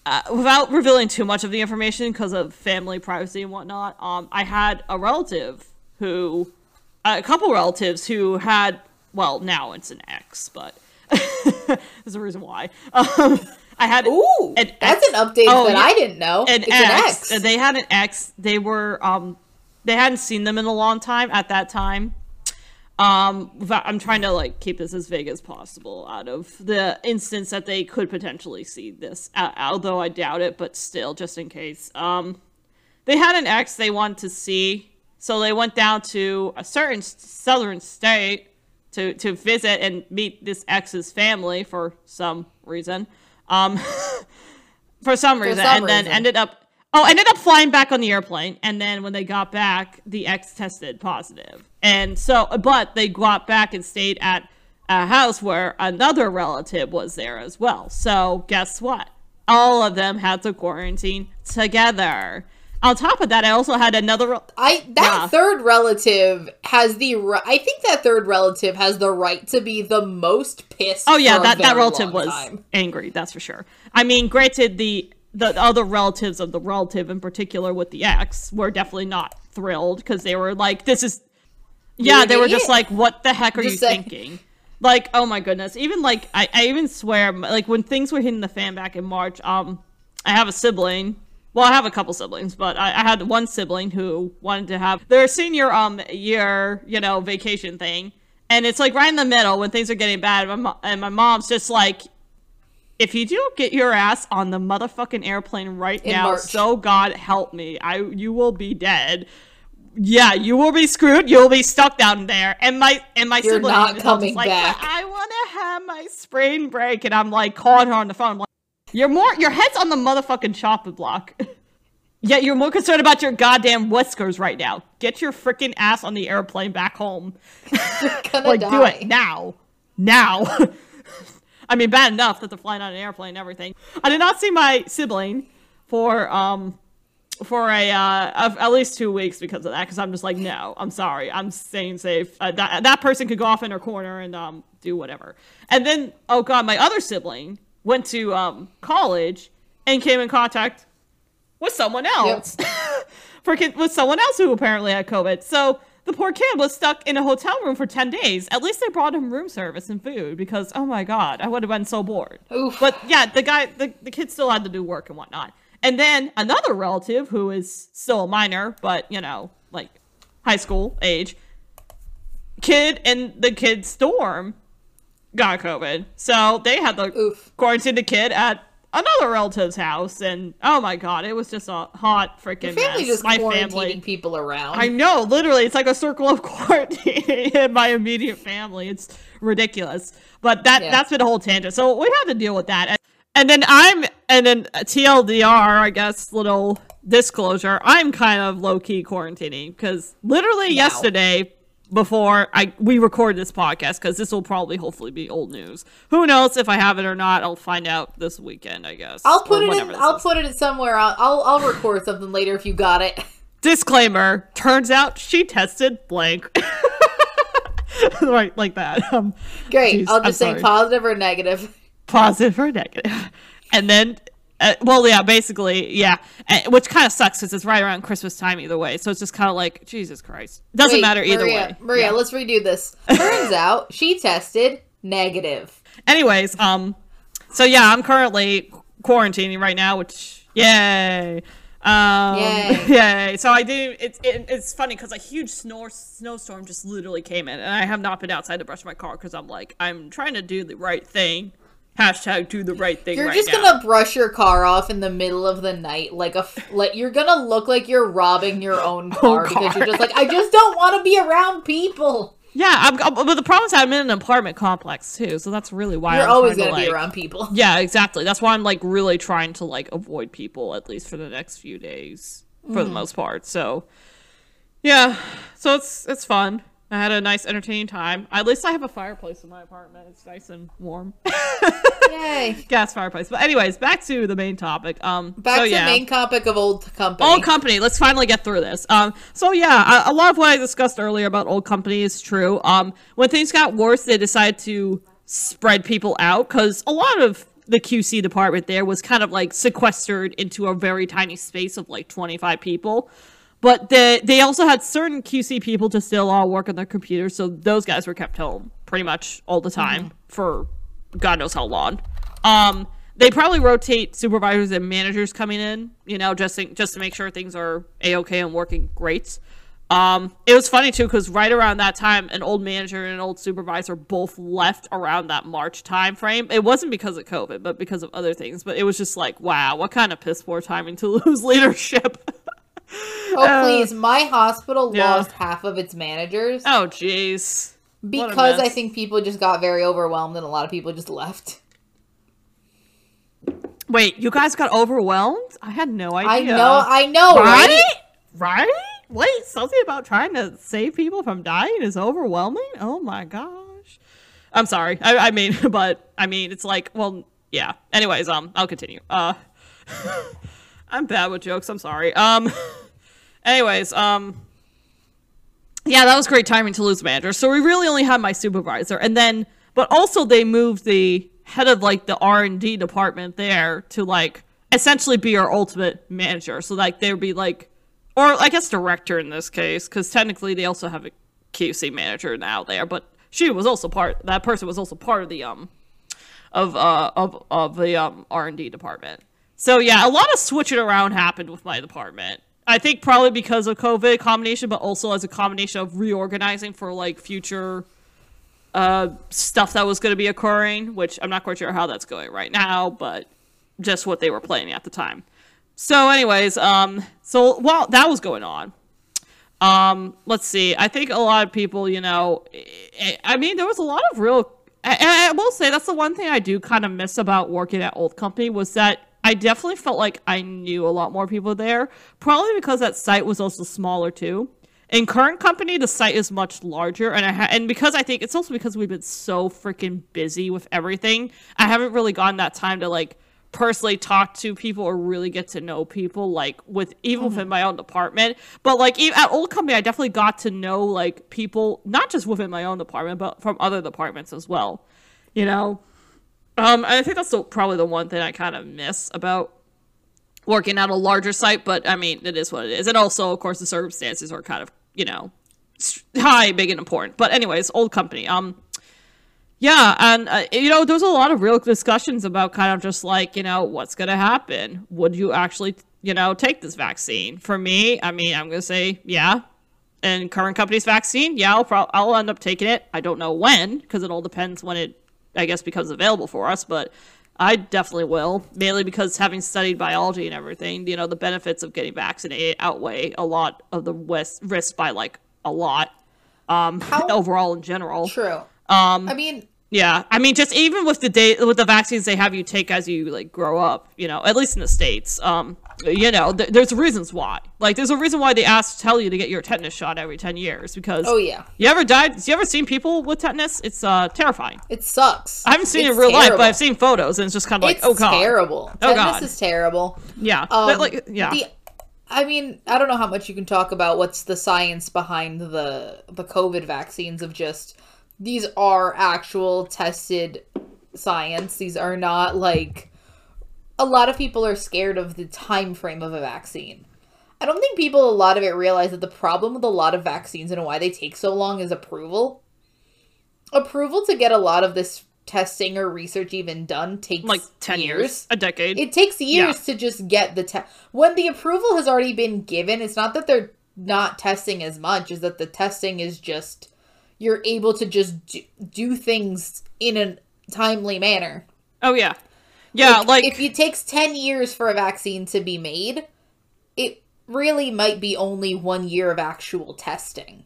uh, without revealing too much of the information because of family privacy and whatnot um i had a relative who a couple relatives who had well now it's an ex but there's a reason why. Um i had Ooh, an that's an update Oh, that yeah. I didn't know. an it's ex. an ex. They had an ex. They were um they hadn't seen them in a long time at that time. Um I'm trying to like keep this as vague as possible out of the instance that they could potentially see this, uh, although I doubt it, but still just in case. Um they had an ex they wanted to see, so they went down to a certain southern state to to visit and meet this ex's family for some reason. Um for some reason some and then ended up oh ended up flying back on the airplane and then when they got back the ex tested positive. And so but they got back and stayed at a house where another relative was there as well. So guess what? All of them had to quarantine together on top of that i also had another rel- I that Yeah. third relative has the ri- I think that third relative has the right to be the most pissed. Oh yeah, that, that relative was time. angry. That's for sure. I mean, granted, the the other relatives of the relative in particular with the ex were definitely not thrilled because they were like, "This is." Yeah, they were just like, "What the heck are Just you saying. thinking?" Like, oh my goodness. Even like, I, I even swear, like when things were hitting the fan back in March, um, I have a sibling. Well, I have a couple siblings, but I, I had one sibling who wanted to have their senior um year, you know, vacation thing, and it's like right in the middle when things are getting bad, and my, and my mom's just like, if you don't get your ass on the motherfucking airplane right In now, March. so God help me, I you will be dead. yeah, you will be screwed. You'll be stuck down there. And my and my You're sibling not coming like, back. I want to have my spring break, and I'm like calling her on the phone. You're more your head's on the motherfucking chopping block. Yet you're more concerned about your goddamn whiskers right now. Get your freaking ass on the airplane back home. Gonna like die. do it now. Now. I mean, bad enough that they're flying on an airplane and everything. I did not see my sibling for um for a uh of at least two weeks because of that. Because I'm just like, no, I'm sorry, I'm staying safe. Uh, that that person could go off in her corner and um do whatever. And then oh god, my other sibling went to um college and came in contact with someone else. Freaking with someone else who apparently had COVID. So the poor kid was stuck in a hotel room for 10 days. At least they brought him room service and food because, oh my God, I would have been so bored. Oof. But yeah, the guy, the, the kid still had to do work and whatnot. And then another relative who is still a minor, but you know, like high school age, kid in the kid's dorm got COVID. So they had to Oof. quarantine the kid at another relative's house. And oh my God, it was just a hot freaking Family mess. just My quarantining family. people around. I know, literally, it's like a circle of quarantine in my immediate family. It's ridiculous. But that Yeah. that's been a whole tangent. So we had to deal with that. And, and then I'm and then TLDR, I guess, little disclosure, I'm kind of low key quarantining because literally Now. yesterday before I we record this podcast because this will probably hopefully be old news. Who knows if I have it or not? I'll find out this weekend, I guess. I'll put it in. I'll is. put it somewhere. I'll, I'll I'll record something later if you got it. disclaimer turns out she tested blank right like that um Great. Jeez, I'll I'm just say sorry. positive or negative. positive or negative and then uh, well yeah basically yeah uh, which kind of sucks because it's right around christmas time either way so it's just kind of like jesus christ doesn't Wait, matter either Maria, way Maria, Yeah. let's redo this. Turns out she tested negative. anyways um so yeah i'm currently quarantining right now which yay um Yay. yay so i do it's it, it's funny because a huge snow snowstorm just literally came in and i have not been outside to brush my car because i'm like i'm trying to do the right thing hashtag do the right thing You're right just now. gonna brush your car off in the middle of the night, like a f- like you're gonna look like you're robbing your own oh, car because car. you're just like I just don't want to be around people. yeah I'm, I'm- but the problem is i'm in an apartment complex too so that's really why You're I'm always gonna to, be like- around people. Yeah, exactly. That's why I'm like really trying to like avoid people at least for the next few days for the mm. most part. So yeah, so it's it's fun. I had a nice entertaining time. At least I have a fireplace in my apartment. It's nice and warm. Yay! Gas fireplace. But anyways, back to the main topic. Um Back so, to yeah. main topic of old company. Old company. Let's finally get through this. Um, so yeah, a, a lot of what I discussed earlier about old company is true. Um, when things got worse, they decided to spread people out because a lot of the QC department there was kind of like sequestered into a very tiny space of like 25 people. But the, they also had certain QC people to still all work on their computers, so those guys were kept home pretty much all the time for God knows how long. Um, they probably rotate supervisors and managers coming in, you know, just to, just to make sure things are a okay and working great. Um, it was funny too because right around that time, an old manager and an old supervisor both left around that March time frame. It wasn't because of COVID, but because of other things. But it was just like, wow, what kind of piss poor timing to lose leadership. Oh please, my hospital yeah. lost half of its managers oh, jeez. Because I think people just got very overwhelmed and a lot of people just left. Wait, you guys got overwhelmed? I had no idea. I know, I know, right? right? Right? Wait, something about trying to save people from dying is overwhelming? Oh my gosh. I'm sorry. I, I mean, but I mean, it's like, well, yeah. Anyways, um, I'll continue. Uh, I'm bad with jokes. I'm sorry. Um, anyways, um, yeah, that was great timing to lose manager. So we really only had my supervisor, and then, but also they moved the head of like the R and D department there to like essentially be our ultimate manager. So like there'd be like, or I guess director in this case, because technically they also have a QC manager now there, but she was also part. That person was also part of the um of uh of of the um R and D department. So yeah, a lot of switching around happened with my department. I think probably because of COVID combination, but also as a combination of reorganizing for like future uh stuff that was going to be occurring, which I'm not quite sure how that's going right now, but just what they were planning at the time. So anyways, um so while that was going on, Um, let's see. I think a lot of people, you know, I- I mean, there was a lot of real. And I will say that's the one thing I do kind of miss about working at Old Company was that I definitely felt like I knew a lot more people there. Probably because that site was also smaller too. In current company, the site is much larger, and I ha- and because I think it's also because we've been so freaking busy with everything, I haven't really gotten that time to like personally talk to people or really get to know people like with even within mm-hmm. my own department but like even at old company i definitely got to know like people not just within my own department but from other departments as well you know um i think that's the, probably the one thing i kind of miss about working at a larger site but i mean it is what it is and also of course the circumstances are kind of you know high big and important but anyways old company um yeah, and uh, you know, there's a lot of real discussions about kind of just like, you know, what's going to happen? Would you actually, you know, take this vaccine? For me, I mean, I'm going to say, yeah. And current company's vaccine, yeah, I'll pro- I'll end up taking it. I don't know when because it all depends when it, I guess, becomes available for us. But I definitely will, mainly because having studied biology and everything, you know, the benefits of getting vaccinated outweigh a lot of the risk by like a lot. Um, How- overall in general. True. Um, I mean, yeah, I mean, just even with the day with the vaccines they have you take as you like grow up, you know, at least in the states, um, you know, th- there's reasons why. Like, there's a reason why they ask tell you to get your tetanus shot every ten years because. oh yeah, You ever died? You ever seen people with tetanus? It's uh terrifying. it sucks. I haven't seen it in real life, but I've seen photos, and it's just kind of like, it's oh god, terrible. Oh, Tetanus God. is terrible. yeah, Um, But, like, yeah, The, I mean, I don't know how much you can talk about what's the science behind the the COVID vaccines of just these are actual tested science. These are not like a lot of people are scared of the time frame of a vaccine. I don't think people a lot of it realize that the problem with a lot of vaccines and why they take so long is approval. Approval to get a lot of this testing or research even done takes like ten years, a decade. it takes years to just get the test. When the approval has already been given, it's not that they're not testing as much, is that the testing is just you're able to just do, do things in a timely manner. oh yeah, yeah, like, if it takes 10 years for a vaccine to be made, it really might be only 1 year of actual testing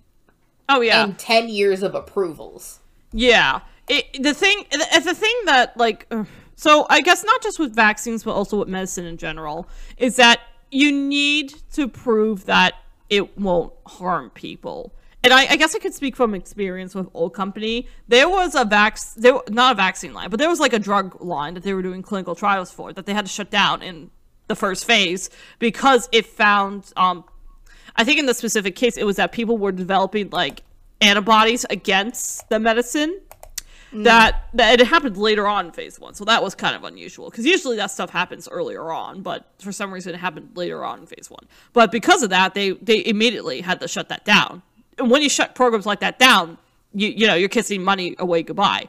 oh yeah, and 10 years of approvals. Yeah. It, the thing, the, the thing that like, so I guess not just with vaccines, but also with medicine in general, is that you need to prove that it won't harm people. And I, I guess I could speak from experience with old company. There was a vac, there not a vaccine line, but there was like a drug line that they were doing clinical trials for that they had to shut down in the first phase because it found um, I think in the specific case, it was that people were developing like antibodies against the medicine. That that it happened later on in phase one, so that was kind of unusual because usually that stuff happens earlier on, but for some reason it happened later on in phase one. But because of that, they they immediately had to shut that down. And when you shut programs like that down, you you know you're kissing money away goodbye.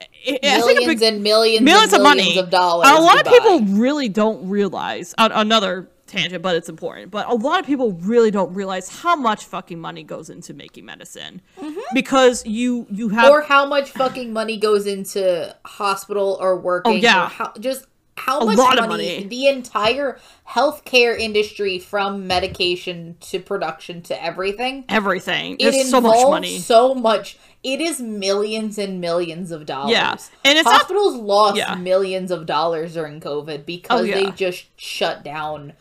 I- I think a Millions big- and millions, millions and of millions money. of dollars. A lot goodbye. of people really don't realize uh, another tangent, but it's important. But a lot of people really don't realize how much fucking money goes into making medicine because you you have Mm-hmm. or how much fucking money goes into hospital or working. Oh, yeah. how, just how A much lot of money, money. the entire healthcare industry from medication to production to everything. everything. It There's so much money. So much. It is millions and millions of dollars. Yeah, and it's not- hospitals lost Yeah. millions of dollars during COVID because Oh, yeah. they just shut down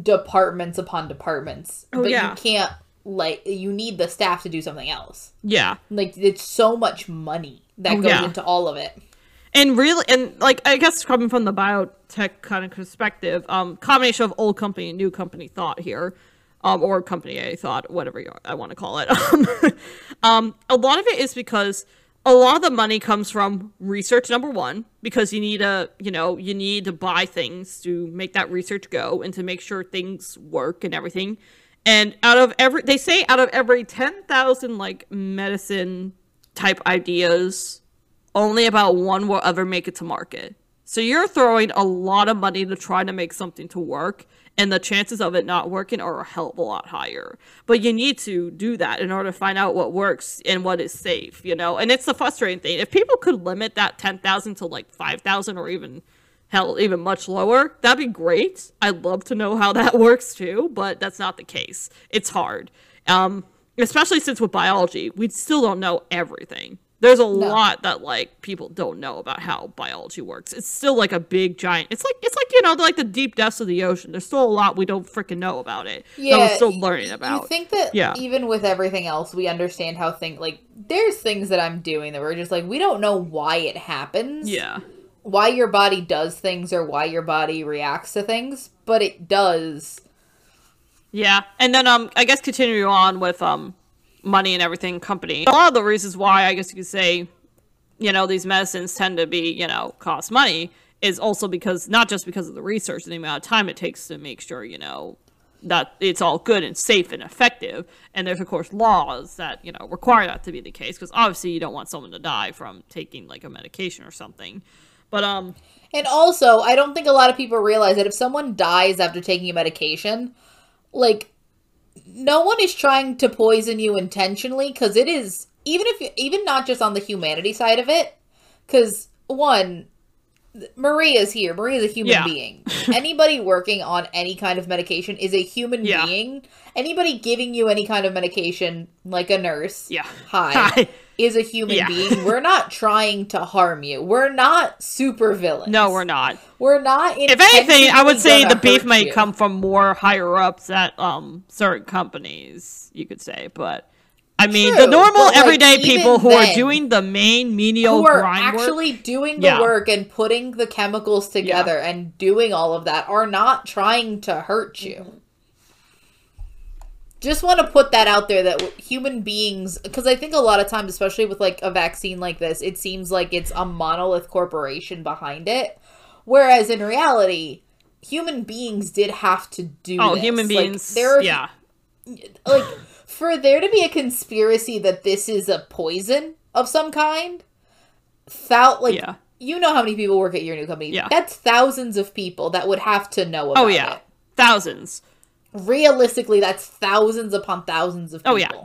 departments upon departments. Oh, but yeah. you can't like you need the staff to do something else. yeah. Like it's so much money that Oh, goes into all of it. And really and like i guess coming from the biotech kind of perspective um combination of old company and new company thought here um or company a thought whatever you, i want to call it. Um, um a lot of it is because a lot of the money comes from research number one because you need a you know you need to buy things to make that research go and to make sure things work and everything. And out of every they say out of every 10,000 like medicine type ideas only about one will ever make it to market. So you're throwing a lot of money to try to make something to work, and the chances of it not working are a hell of a lot higher. But you need to do that in order to find out what works and what is safe, you know? And it's the frustrating thing. If people could limit that 10,000 to like 5,000 or even hell, even much lower, that'd be great. I'd love to know how that works too, but that's not the case. It's hard. Um, especially since with biology, we still don't know everything. There's a No. lot that like people don't know about how biology works. It's still like a big giant. It's like it's like you know like the deep depths of the ocean. There's still a lot we don't freaking know about it. that we're still learning about. You think that Yeah. even with everything else, we understand how things like there's things that I'm doing that we're just like we don't know why it happens. yeah. Why your body does things or why your body reacts to things, but it does. Yeah, and then um, I guess continuing on with um, money and everything, company. A lot of the reasons why I guess you could say, you know, these medicines tend to be, you know, cost money is also because not just because of the research and the amount of time it takes to make sure, you know, that it's all good and safe and effective. And there's of course laws that you know require that to be the case because obviously you don't want someone to die from taking like a medication or something. But um, And also, I don't think a lot of people realize that if someone dies after taking a medication, like no one is trying to poison you intentionally because it is even if even not just on the humanity side of it because one maria's here maria's a human Yeah. being anybody working on any kind of medication is a human Yeah. being anybody giving you any kind of medication like a nurse yeah, hi, Hi. is a human Yeah. being we're not trying to harm you we're not super villains no, we're not. we're not If anything, I would say the beef might you. come from more higher ups at um certain companies, you could say. But I mean, the normal like, everyday people who are doing the main menial who are grind work. actually doing the Yeah. work and putting the chemicals together and doing all of that are not trying to hurt you. Mm-hmm. Just want to put that out there that human beings, because I think a lot of times, especially with like a vaccine like this, it seems like it's a monolith corporation behind it. Whereas in reality, human beings did have to do Oh, this. human Like, beings. there are yeah, like for there to be a conspiracy that this is a poison of some kind thou like Yeah. you know how many people work at your new company Yeah. that's thousands of people that would have to know oh, about oh yeah, it thousands. realistically that's thousands upon thousands of oh, people Oh, yeah.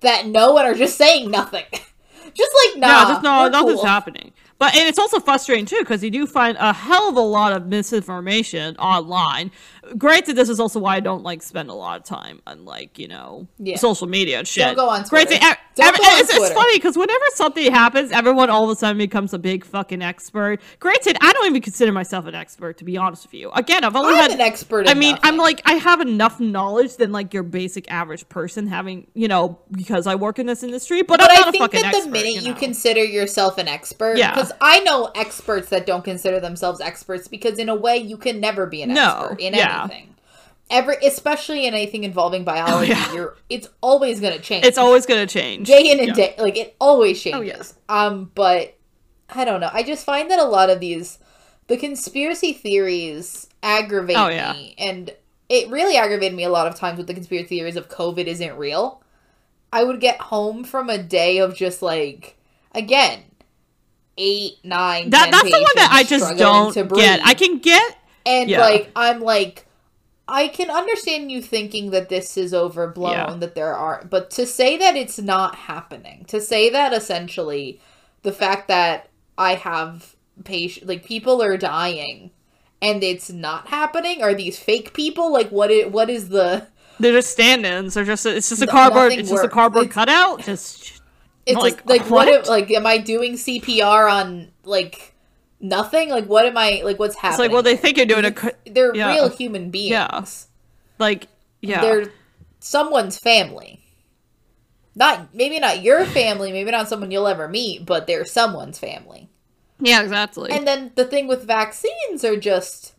that know and are just saying nothing just like nah, yeah, just no, nothing's cool. happening. But and it's also frustrating too because you do find a hell of a lot of misinformation online. Granted, this is also why I don't like spend a lot of time on like you know Yeah. social media and shit. Don't go on Granted, Twitter. Don't go on it's, it's funny because whenever something happens, everyone all of a sudden becomes a big fucking expert. Granted, I don't even consider myself an expert to be honest with you. Again, I've only i'm had an expert I mean, I'm like I have enough knowledge than like your basic average person having, you know, because I work in this industry. But, but I'm not I a think that the expert. minute you, you, know? consider yourself an expert, Yeah. Because I know experts that don't consider themselves experts because in a way you can never be an No, expert in yeah. anything. Every, especially in anything involving biology, Oh, yeah. you're it's always going to change. it's always gonna change. day in and Yeah. day, like it always Oh, changes. Um, but I don't know. I just find that a lot of these, the conspiracy theories aggravate Oh, me, and it really aggravated me a lot of times with the conspiracy theories of COVID isn't real. I would get home from a day of just like, again, eight, nine, That 10 that's the one that I just don't get. I can get And Yeah. like I'm like I can understand you thinking that this is overblown, Yeah. that there are but to say that it's not happening, to say that essentially the fact that I have patient like people are dying and it's not happening are these fake people like what is what is the they're just stand-ins. They're just it's just a cardboard. It's just a cardboard It's- cutout. Just it's Like, like like what, what? if, like am I doing CPR on like nothing like what am I like what's happening it's like well they think you're doing a they're yeah. real human beings Yeah. like yeah they're someone's family. Not maybe not your family, maybe not someone you'll ever meet, but they're someone's family. yeah exactly. And then the thing with vaccines are just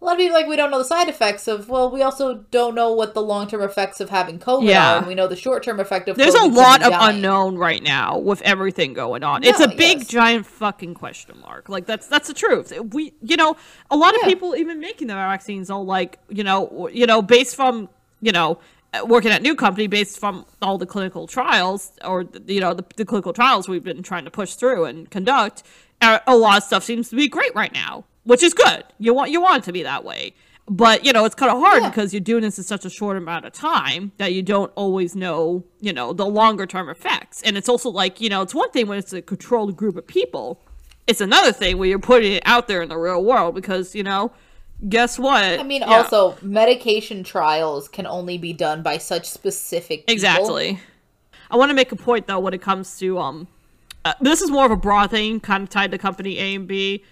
a lot of people like we don't know the side effects of well, we also don't know what the long term effects of having COVID Yeah. are, and we know the short term effect of There's a lot of dying. unknown right now with everything going on. it's a big yes. giant fucking question mark. Like that's that's the truth. We you know, a lot of people even making the vaccines all like, you know, you know, based from, you know, working at new company based from all the clinical trials or you know, the, the clinical trials we've been trying to push through and conduct, uh, a lot of stuff seems to be great right now, which is good. You want you want it to be that way. But you know, it's kind of hard Yeah. because you're doing this in such a short amount of time that you don't always know, you know, the longer term effects. And it's also like, you know, it's one thing when it's a controlled group of people. It's another thing when you're putting it out there in the real world because, you know, guess what? I mean, Yeah. also medication trials can only be done by such specific people. Exactly. I want to make a point though when it comes to um, uh, this is more of a broad thing, kind of tied to company A and B,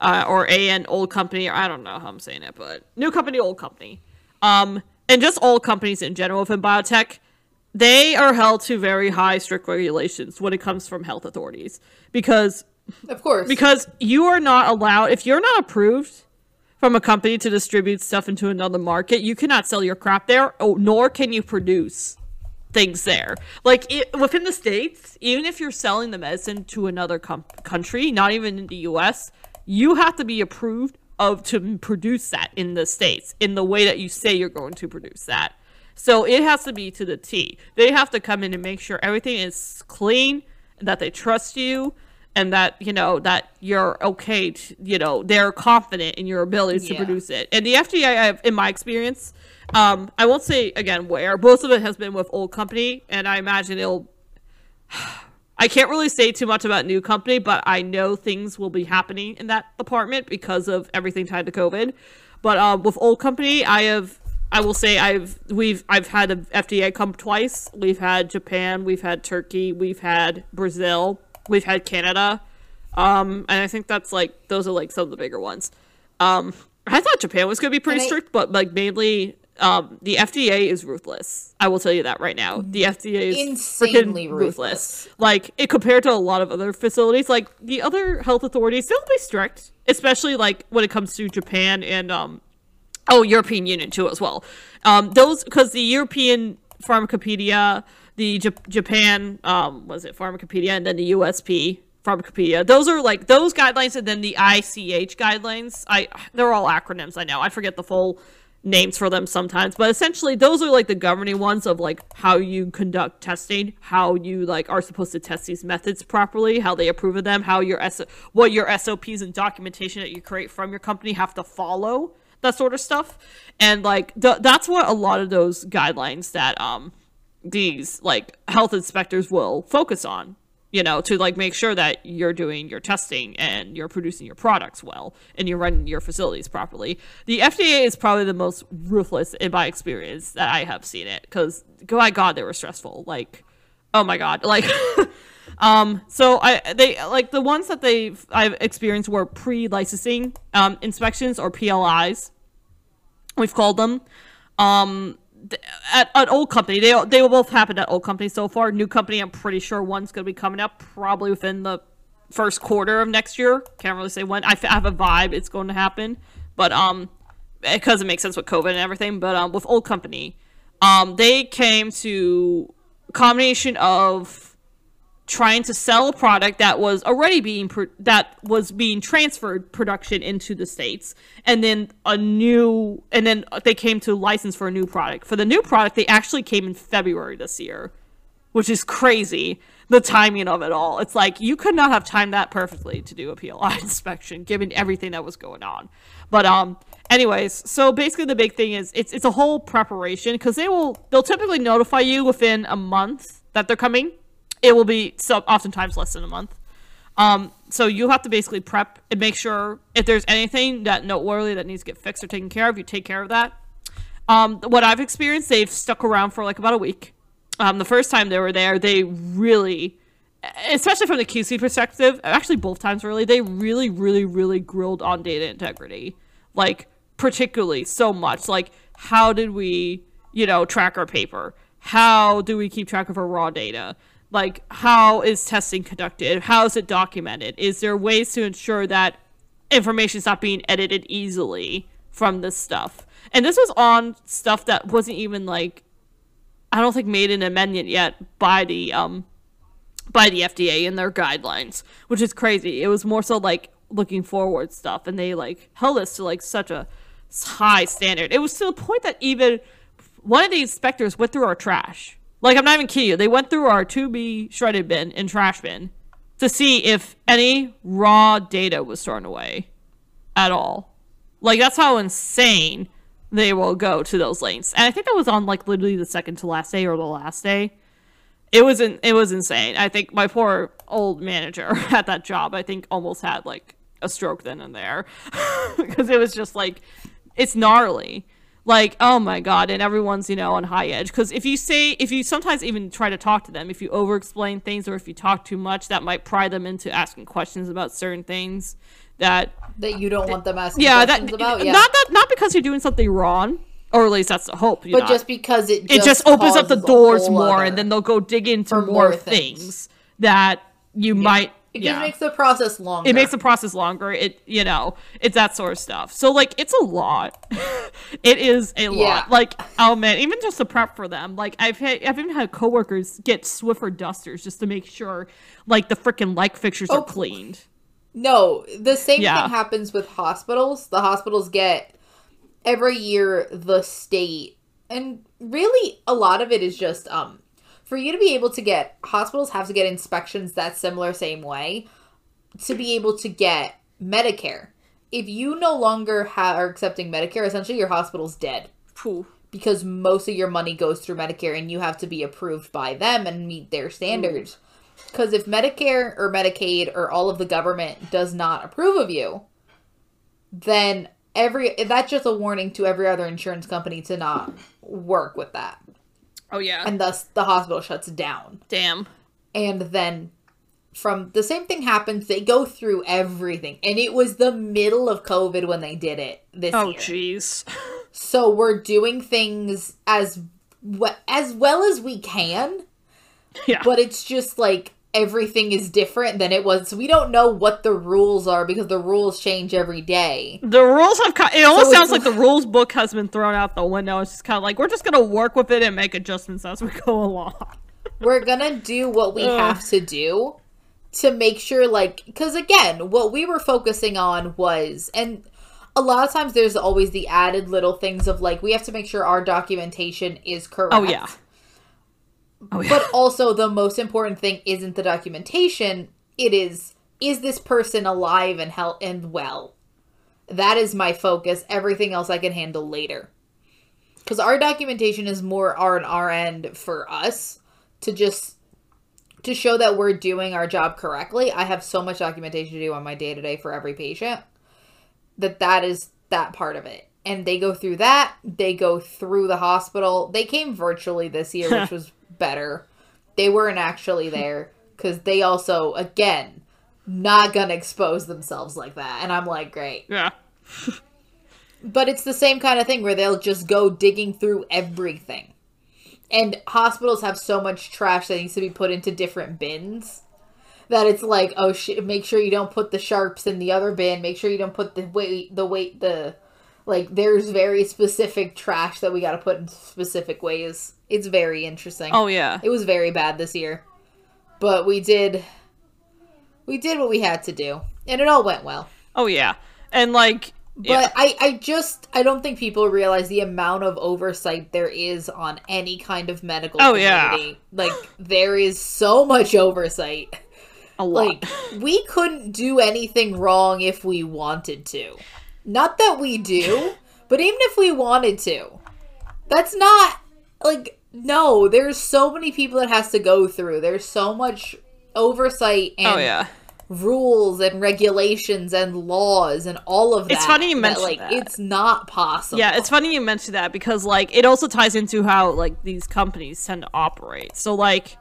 uh, or A and old company. Or I don't know how I'm saying it, but new company, old company, um, and just old companies in general within biotech. They are held to very high, strict regulations when it comes from health authorities because Of course. because you are not allowed if you're not approved from a company to distribute stuff into another market you cannot sell your crap there oh, nor can you produce things there like it, within the states even if you're selling the medicine to another com- country not even in the us you have to be approved of to produce that in the states in the way that you say you're going to produce that so it has to be to the T. They have to come in and make sure everything is clean, and that they trust you, and that you know that you're okay. To, you know they're confident in your abilities to Yeah. produce it. And the FDA, have, in my experience, um, I won't say again where. Most of it has been with old company, and I imagine it'll. I can't really say too much about new company, but I know things will be happening in that department because of everything tied to COVID. But uh, with old company, I have, I will say, I've we've I've had a FDA come twice. We've had Japan, we've had Turkey, we've had Brazil, we've had Canada, um, and I think that's like those are like some of the bigger ones. Um, I thought Japan was going to be pretty I- strict, but like mainly. Um, the FDA is ruthless. I will tell you that right now. The FDA is Insanely freaking ruthless. like it compared to a lot of other facilities like the other health authorities they'll be strict especially like when it comes to japan and um oh european union too as well um those because the european pharmacopedia the J- japan um was it pharmacopedia and then the usp pharmacopedia those are like those guidelines and then the ich guidelines i they're all acronyms i know i forget the full names for them sometimes but essentially those are like the governing ones of like how you conduct testing how you like are supposed to test these methods properly how they approve of them how your S- what your sops and documentation that you create from your company have to follow that sort of stuff. And like th- that's what a lot of those guidelines that um these like health inspectors will focus on you know to like make sure that you're doing your testing and you're producing your products well and you're running your facilities properly. The fda is probably the most ruthless in my experience that i have seen it because my god they were stressful. Like oh my god like um so i they like the ones that they've i've experienced were pre-licensing um inspections or plis we've called them. Um at an old company. They they will both happen at old company so far. New company i'm pretty sure one's going to be coming up probably within the first quarter of next year. Can't really say when. I, f- I have a vibe it's going to happen but um because it makes sense with covid and everything but um with old company um they came to combination of trying to sell a product that was already being that was being transferred production into the states. And then a new and then they came to license for a new product. For the new product they actually came in february this year which is crazy the timing of it all. It's like you could not have timed that perfectly to do a pli inspection given everything that was going on. But um anyways so basically the big thing is it's it's a whole preparation because they will they'll typically notify you within a month that they're coming it will be so oftentimes less than a month. Um, so you have to basically prep and make sure if there's anything that noteworthy that needs to get fixed or taken care of, you take care of that. Um, what I've experienced, they've stuck around for like about a week. Um, the first time they were there, they really, especially from the QC perspective, actually both times really, they really, really, really grilled on data integrity. Like particularly so much. Like how did we, you know, track our paper? How do we keep track of our raw data? Like how is testing conducted? How is it documented? Is there ways to ensure that information is not being edited easily from this stuff? And this was on stuff that wasn't even like I don't think made an amendment yet by the um by the FDA in their guidelines, which is crazy. It was more so like looking forward stuff, and they like held us to like such a high standard. It was to the point that even one of the inspectors went through our trash. Like I'm not even kidding you. They went through our to be shredded bin and trash bin to see if any raw data was thrown away at all. Like that's how insane they will go to those lengths. And I think that was on like literally the second to last day or the last day. It was in, it was insane. I think my poor old manager at that job, I think almost had like a stroke then and there because it was just like it's gnarly. Like, oh my god, and everyone's, you know, on high edge. Because if you say, if you sometimes even try to talk to them, if you over explain things or if you talk too much, that might pry them into asking questions about certain things that that you don't want them asking yeah, that about. Yeah, not that not because you're doing something wrong, or at least that's the hope. But not. just because it it just opens up the doors more, and then they'll go dig into more, more things. things. that you might. It yeah, just makes the process longer. it makes the process longer. It you know, it's that sort of stuff. So like, it's a lot. it is a lot. Yeah. Like, oh man, even just the prep for them. Like, I've had, I've even had coworkers get Swiffer dusters just to make sure, like, the freaking light fixtures Oh, are cleaned. No, the same Yeah. thing happens with hospitals. The hospitals get every year the state and really a lot of it is just um for you to be able to get hospitals have to get inspections that similar same way to be able to get Medicare. If you no longer ha- are accepting Medicare, essentially your hospital's dead because most of your money goes through Medicare and you have to be approved by them and meet their standards. Because if Medicare or Medicaid or all of the government does not approve of you, then every that's just a warning to every other insurance company to not work with that. Oh yeah. And thus the hospital shuts down. Damn. And then from the same thing happens, they go through everything. And it was the middle of COVID when they did it this Oh year. jeez. So we're doing things as we- as well as we can, yeah. but it's just like everything is different than it was. So we don't know what the rules are because the rules change every day. The rules have kind. It almost So sounds like the rules book has been thrown out the window. It's just kind of like we're just gonna work with it and make adjustments as we go along. We're gonna do what we have to do to make sure, like, because again, what we were focusing on was, and a lot of times there's always the added little things of like we have to make sure our documentation is oh, correct. Oh yeah. Oh yeah. But also, the most important thing isn't the documentation. It is is this person alive and health and well. That is my focus. Everything else I can handle later. Because our documentation is more on our end for us to just to show that we're doing our job correctly. I have so much documentation to do on my day to day for every patient that that is that part of it. And they go through that. They go through the hospital. They came virtually this year, which was better. They weren't actually there because they also, again, not gonna expose themselves like that. And I'm like, great. yeah. But it's the same kind of thing where they'll just go digging through everything. And hospitals have so much trash that needs to be put into different bins that it's like, oh shit, make sure you don't put the sharps in the other bin. Make sure you don't put the weight, the weight, the like. There's very specific trash that we got to put in specific ways. It's very interesting. Oh yeah. It was very bad this year, but we did, we did what we had to do, and it all went well. Oh yeah. And like. But yeah. I, I just I don't think people realize the amount of oversight there is on any kind of medical Oh, yeah. Like there is so much oversight. a lot. Like we couldn't do anything wrong if we wanted to. Not that we do, but even if we wanted to. That's not like no, there's so many people that has to go through. There's so much oversight and oh yeah. rules and regulations and laws and all of that. It's funny you that, mention like that. it's not possible. Yeah, it's funny you mention that because like it also ties into how like these companies tend to operate. So like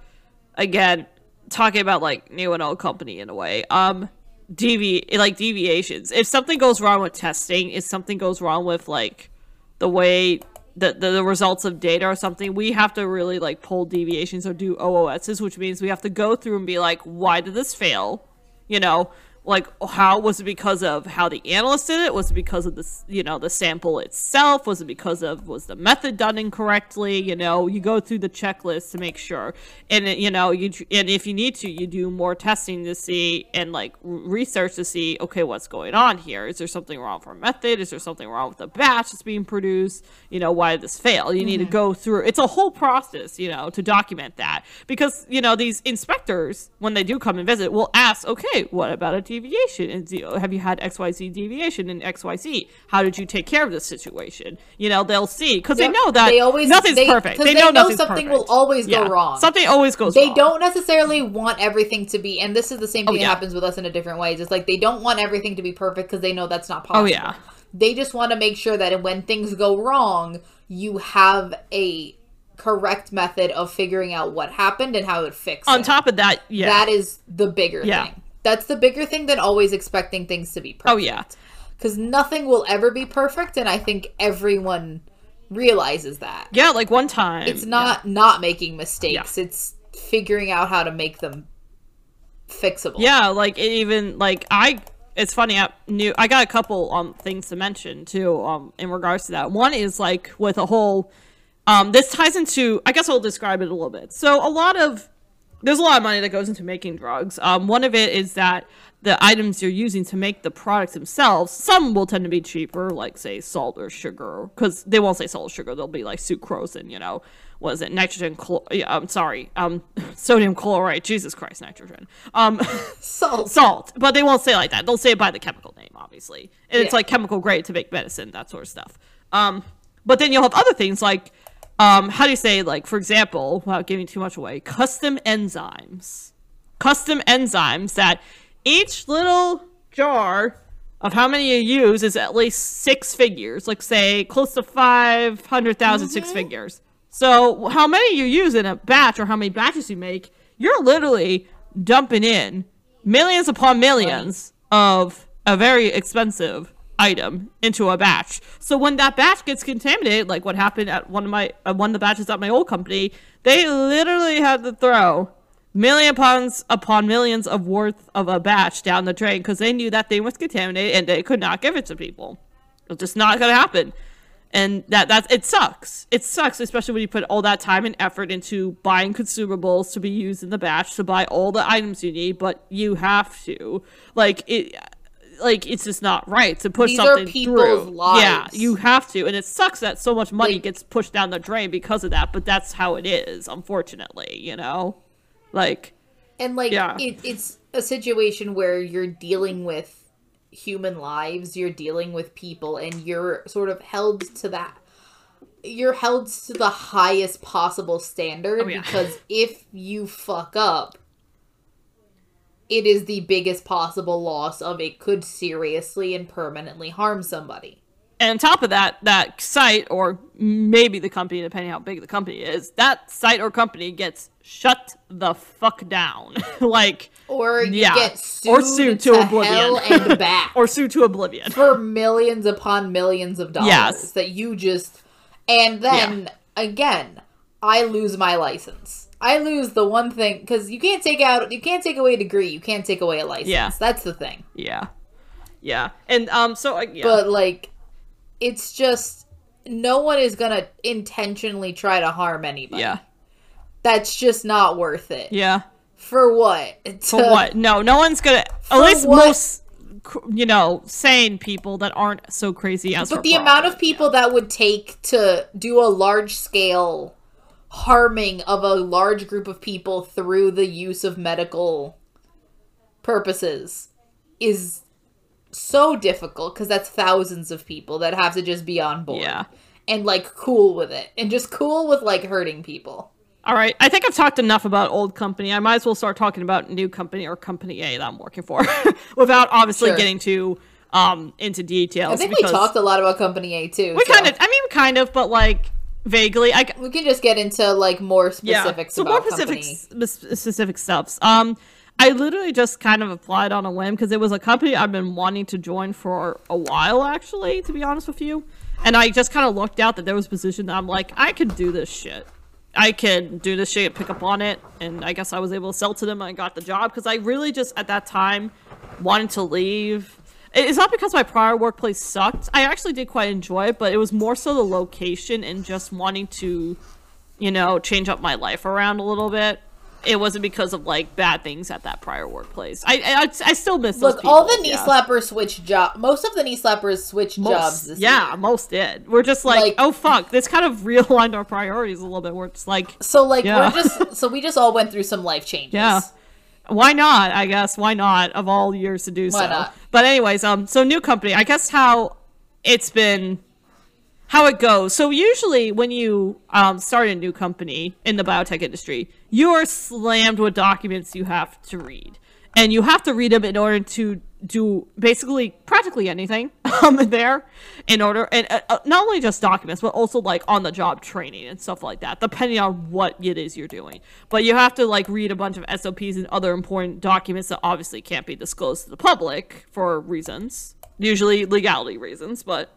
again, talking about like new and old company in a way. Um devi like deviations. If something goes wrong with testing, if something goes wrong with like the way the, the, the results of data or something, we have to really like pull deviations or do OOSs, which means we have to go through and be like, why did this fail? You know, like how was it because of how the analyst did it? Was it because of the you know the sample itself? Was it because of was the method done incorrectly? You know, you go through the checklist to make sure, and you know you and if you need to, you do more testing to see and like research to see okay what's going on here. Is there something wrong with our method? Is there something wrong with the batch that's being produced? You know, why did this fail? You need to mm-hmm. go through. It's a whole process, you know, to document that because you know these inspectors when they do come and visit will ask, okay, what about a deviation? And have you had XYZ deviation in XYZ? How did you take care of this situation? You know, they'll see because Yep. they know that They always- nothing's they- perfect. They they know, know something will perfect. always go wrong. Something always goes they wrong. don't necessarily want everything to be and this is the same oh, thing Oh, yeah. that happens with us in a different ways it's like they don't want everything to be perfect because they know that's not oh, possible Oh, yeah. they just want to make sure that when things go wrong you have a correct method of figuring out what happened and how to fix On it top of that, yeah. that is the bigger Yeah. thing that's the bigger thing than always expecting things to be perfect oh yeah. because nothing will ever be perfect and i think everyone realizes that Yeah, like one time. it's not not making mistakes it's figuring out how to make them fixable Yeah, like it even like I. It's funny. I knew I got a couple um things to mention too um in regards to that. One is like with a whole. Um, this ties into. I guess I'll describe it a little bit. So a lot of there's a lot of money that goes into making drugs. Um, one of it is that the items you're using to make the products themselves, some will tend to be cheaper, like say salt or sugar, because they won't say salt or sugar. They'll be like sucrose and you know, what is it, nitrogen? Chlor- yeah, I'm sorry, um, sodium chloride. Jesus Christ, nitrogen. Um, salt salt, but they won't say like that. They'll say it by the chemical name, obviously, and it's like chemical grade to make medicine, that sort of stuff. Um, but then you'll have other things like, um, how do you say, like for example, without giving too much away, custom enzymes, custom enzymes that each little jar of how many you use is at least six figures, like say close to five hundred thousand six figures. So how many you use in a batch or how many batches you make, you're literally dumping in millions upon millions of a very expensive item into a batch. So when that batch gets contaminated, like what happened at one of my uh, one of the batches at my old company, they literally had to throw million pounds upon millions of worth of a batch down the drain because they knew that thing was contaminated and they could not give it to people. It's just not gonna happen. And that that's it sucks. It sucks, especially when you put all that time and effort into buying consumables to be used in the batch to buy all the items you need, but you have to. Like it like it's just not right to push These are something people's through. lives. Yeah, you have to, and it sucks that so much money Like- gets pushed down the drain because of that. But that's how it is, unfortunately. You know, like and like Yeah. it, it's a situation where you're dealing with human lives you're dealing with people and you're sort of held to that you're held to the highest possible standard Oh, yeah. because if you fuck up it is the biggest possible loss of it could seriously and permanently harm somebody and on top of that, that site or maybe the company, depending how big the company is, that site or company gets shut the fuck down. like or you Yeah. get sued, Or sued to to, oblivion. hell and back or sue to oblivion. for millions upon millions of dollars Yes. that you just and then again i lose my license i lose the one thing because you can't take out you can't take away a degree you can't take away a license Yeah. that's the thing Yeah, yeah, and um, so uh, yeah, but like it's just no one is gonna intentionally try to harm anybody yeah, that's just not worth it yeah. for what For what? No, no one's gonna. At least what? most, you know, sane people that aren't so crazy as. But the amount of people that would take to do a large scale harming of a large group of people through the use of medical purposes is so difficult because that's thousands of people that have to just be on board Yeah. and like cool with it and just cool with like hurting people. All right, I think I've talked enough about old company. I might as well start talking about new company or company A that I'm working for, without obviously Sure. getting too um into details. I think we talked a lot about Company A too. We so kind of. I mean, kind of, but like vaguely. I we can just get into like more specifics. yeah. So about more specific sp- specific stuffs. Um, I literally just kind of applied on a whim because it was a company I've been wanting to join for a while, actually, to be honest with you. And I just kind of looked out that there was a position that I'm like, I could do this shit. I can do this shit, pick up on it, and I guess I was able to sell to them. and I got the job because I really just at that time wanted to leave. It- It's not because my prior workplace sucked. I actually did quite enjoy it, but it was more so the location and just wanting to, you know, change up my life around a little bit. It wasn't because of like bad things at that prior workplace. I I, I still miss those Look, all the knee yeah. slappers switch job. Most of the knee slappers switch jobs Most, this yeah, year. most did. We're just like, Like- oh fuck, this kind of realigned our priorities a little bit. We're just like, So like Yeah. we're just so we just all went through some life changes. Yeah. Why not? I guess why not? Of all years to do Why so. not? But anyways, um, so new company. I guess how it's been, how it goes. So usually when you um start a new company in the biotech industry, you are slammed with documents you have to read, and you have to read them in order to do basically practically anything um there in order and uh, uh, not only just documents but also like on the job training and stuff like that depending on what it is you're doing. But you have to like read a bunch of SOPs and other important documents that obviously can't be disclosed to the public for reasons usually legality reasons but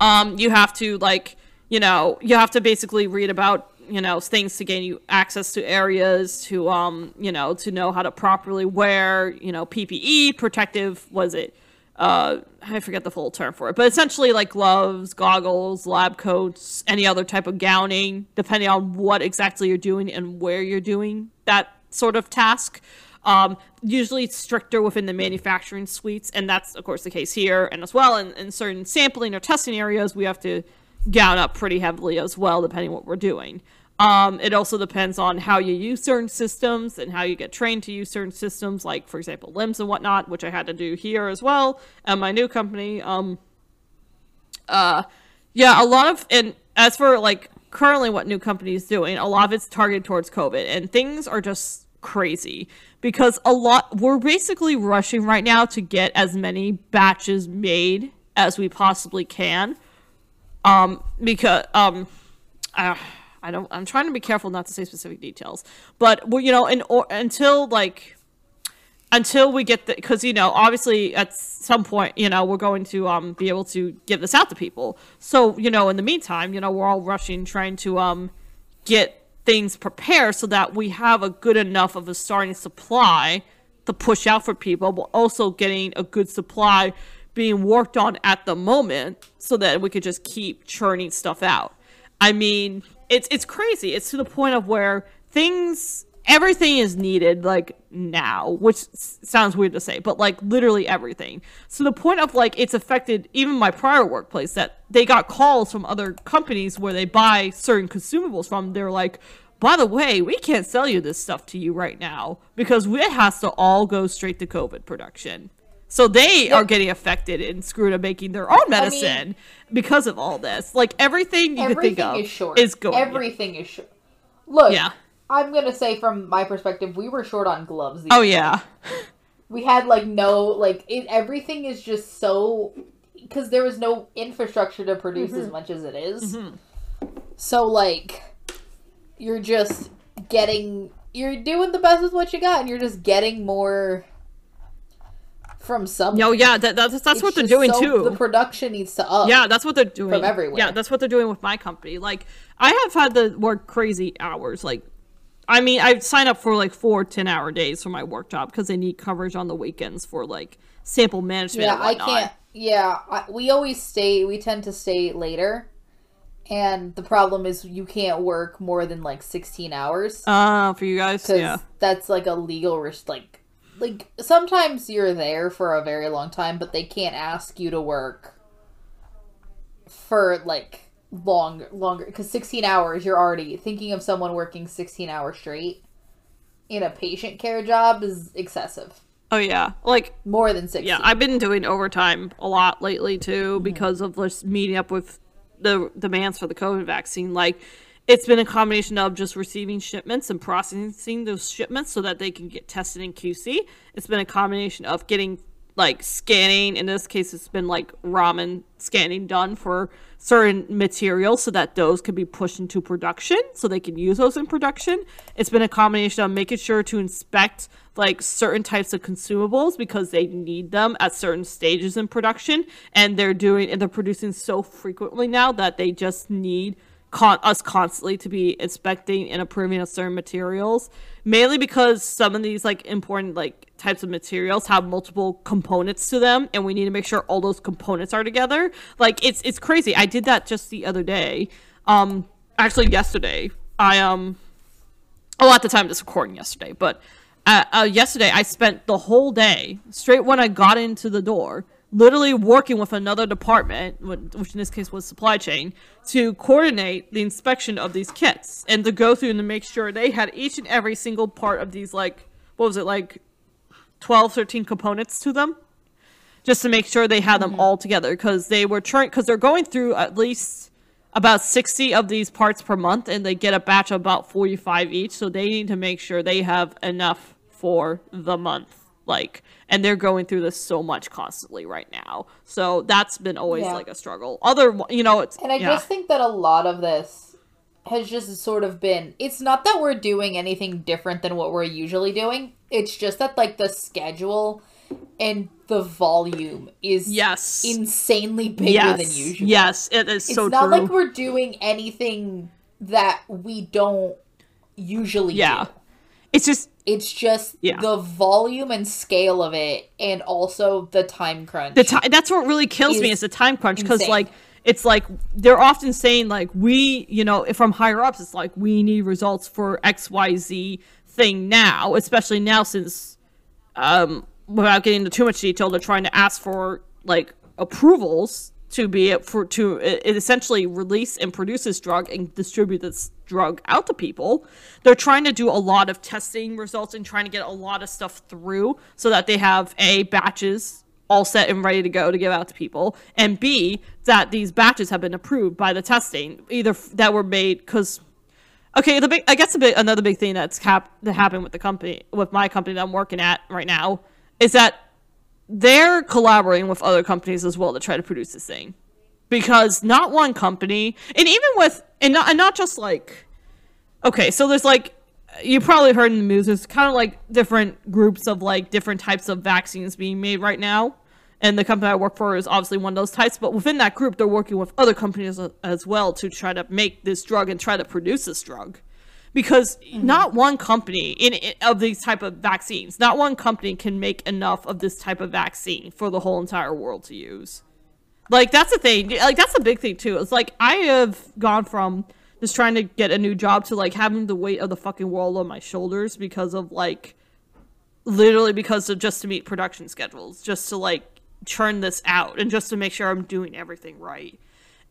um, you have to like you know you have to basically read about you know things to gain you access to areas to um you know to know how to properly wear you know ppe protective was it uh i forget the full term for it but essentially like gloves goggles lab coats any other type of gowning depending on what exactly you're doing and where you're doing that sort of task um, usually it's stricter within the manufacturing suites, and that's of course the case here, and as well in, in certain sampling or testing areas, we have to gown up pretty heavily as well, depending what we're doing. Um, it also depends on how you use certain systems and how you get trained to use certain systems, like for example LIMS and whatnot, which I had to do here as well at my new company. Um, uh, yeah, a lot of and as for like currently what new company is doing, a lot of it's targeted towards COVID, and things are just crazy because a lot we're basically rushing right now to get as many batches made as we possibly can. Um, because um, uh, I don't. I'm trying to be careful not to say specific details, but well, you know, in, or, until like until we get the because you know obviously at some point you know we're going to um be able to give this out to people so you know in the meantime you know we're all rushing trying to um get things prepared so that we have a good enough of a starting supply to push out for people but also getting a good supply being worked on at the moment so that we could just keep churning stuff out i mean it's it's crazy. It's to the point of where things everything is needed like now which s- sounds weird to say but like literally everything. So the point of like it's affected even my prior workplace that they got calls from other companies where they buy certain consumables from. They're like by the way we can't sell you this stuff to you right now because it has to all go straight to covid production so they are getting affected and screwed up making their own medicine because of all this like everything you could think Everything of is short. is going Everything is short. Look, Yeah. I'm gonna say from my perspective, we were short on gloves. oh yeah we had like no like it, everything is just so because there was no infrastructure to produce Mm-hmm. as much as it is. so like you're just getting you're doing the best with what you got and you're just getting more from some no yeah that, that's that's what they're doing too the production needs to up Yeah, that's what they're doing From everywhere. Yeah, that's what they're doing with my company. Like, I have had the work crazy hours. Like, I mean, I sign up for like four 10 hour days for my work job because they need coverage on the weekends for like sample management. yeah i can't yeah I, we always stay we tend to stay later and the problem is you can't work more than like 16 hours Uh, for you guys, yeah. that's like a legal risk. like like sometimes you're there for a very long time but they can't ask you to work for like long longer because 16 hours you're already thinking of someone working 16 hours straight in a patient care job is excessive Oh yeah, like more than 16 yeah, I've been doing overtime a lot lately too Mm-hmm. because of just meeting up with the demands for the COVID vaccine. Like, it's been a combination of just receiving shipments and processing those shipments so that they can get tested in QC. It's been a combination of getting like scanning. In this case, it's been like Raman scanning done for certain materials so that those can be pushed into production so they can use those in production. It's been a combination of making sure to inspect like certain types of consumables because they need them at certain stages in production and they're doing and they're producing so frequently now that they just need con- us constantly to be inspecting and approving of certain materials mainly because some of these like important like types of materials have multiple components to them and we need to make sure all those components are together. Like it's it's crazy. I did that just the other day. Um actually yesterday. I um oh at the time this recording yesterday but uh, uh, yesterday i spent the whole day straight when i got into the door literally working with another department which in this case was supply chain to coordinate the inspection of these kits and to go through and to make sure they had each and every single part of these like what was it like 12 13 components to them? Just to make sure they had them mm-hmm. all together because they were trying because they're going through at least about 60 of these parts per month and they get a batch of about 45 each so they need to make sure they have enough for the month like and they're going through this so much constantly right now so that's been always Yeah. like a struggle other you know it's And I yeah. just think that a lot of this has just sort of been it's not that we're doing anything different than what we're usually doing. It's just that like the schedule and the volume is yes insanely bigger yes than usual. yes it is It's so not true like we're doing anything that we don't usually yeah do. It's just It's just Yeah. the volume and scale of it and also the time crunch. the time that's what really kills me is is the time crunch because like it's like they're often saying like we you know if from higher ups it's like we need results for xyz thing now especially now since um without getting into too much detail they're trying to ask for like approvals to be for to essentially release and produce this drug and distribute this drug out to people. They're trying to do a lot of testing results and trying to get a lot of stuff through so that they have a batches all set and ready to go to give out to people and b that these batches have been approved by the testing either f- that were made because okay the big i guess a bit another big thing that's hap- that happened with the company with my company that i'm working at right now is that they're collaborating with other companies as well to try to produce this thing because not one company and even with and not, and not just like okay so there's like you probably heard in the news there's kind of like different groups of like different types of vaccines being made right now. And the company i work for is obviously one of those types but within that group they're working with other companies as well to try to make this drug and try to produce this drug. Because mm-hmm. not one company in, in of these type of vaccines not one company can make enough of this type of vaccine for the whole entire world to use like that's the thing. Like that's a big thing too. It's like i have gone from just trying to get a new job to like having the weight of the fucking world on my shoulders because of like literally because of just to meet production schedules just to like churn this out and just to make sure i'm doing everything right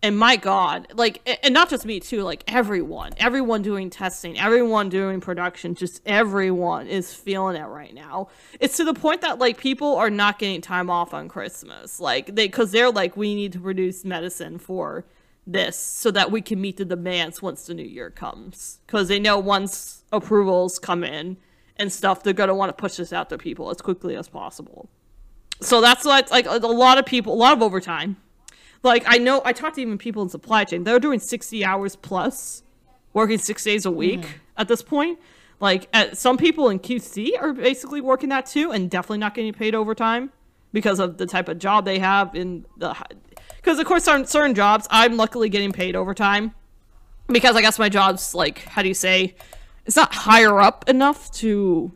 and my god like and not just me too like everyone everyone doing testing everyone doing production just everyone is feeling it right now. It's to the point that like people are not getting time off on christmas like they because they're like we need to produce medicine for this so that we can meet the demands once the new year comes. Because they know once approvals come in and stuff they're going to want to push this out to people as quickly as possible. So that's like like a lot of people a lot of overtime like I know I talked to even people in supply chain. They're doing sixty hours plus, working six days a week mm-hmm. at this point. Like at, some people in QC are basically working that too, and definitely not getting paid overtime because of the type of job they have in the. Because of course, certain, certain jobs, I'm luckily getting paid overtime because I guess my job's like how do you say, it's not higher up enough to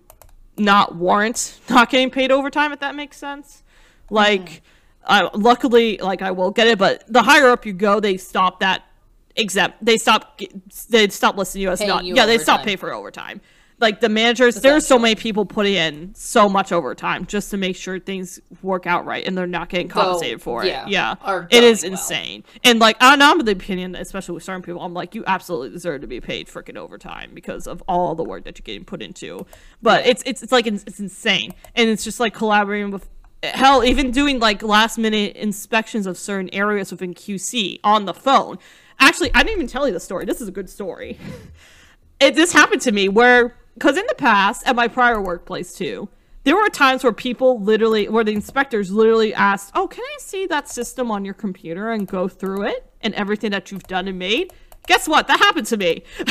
not warrant not getting paid overtime if that makes sense. Like. Mm-hmm. Uh, luckily, like I will get it, but the higher up you go, they stop that exempt. They stop. They stop listing you as Paying not. you yeah, they stop paying for overtime. Like the managers, there's so many people putting in so much overtime just to make sure things work out right, and they're not getting compensated for yeah, it. Yeah, it is well. insane. And like I'm I'm of the opinion, especially with certain people, I'm like, you absolutely deserve to be paid freaking overtime because of all the work that you're getting put into. But it's it's it's like it's, it's insane, and it's just like collaborating with hell even doing like last minute inspections of certain areas within qc on the phone. Actually i didn't even tell you the story. This is a good story. It this happened to me where because in the past at my prior workplace too there were times where people literally where the inspectors literally asked oh can i see that system on your computer and go through it and everything that you've done and made? Guess what? That happened to me.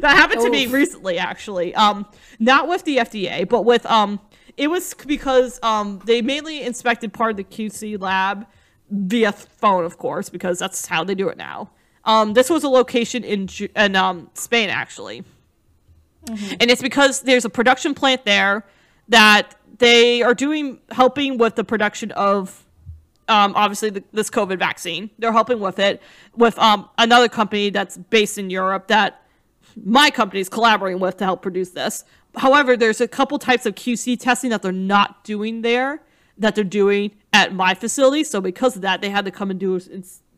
That happened to me recently actually. Um not with the fda but with um it was because um they mainly inspected part of the qc lab via phone of course because that's how they do it now um this was a location in in um spain actually and it's because there's a production plant there that they are doing helping with the production of um, obviously the, this COVID vaccine. They're helping with it with um, another company that's based in Europe that my company is collaborating with to help produce this. However, there's a couple types of QC testing that they're not doing there that they're doing at my facility. So because of that, they had to come and do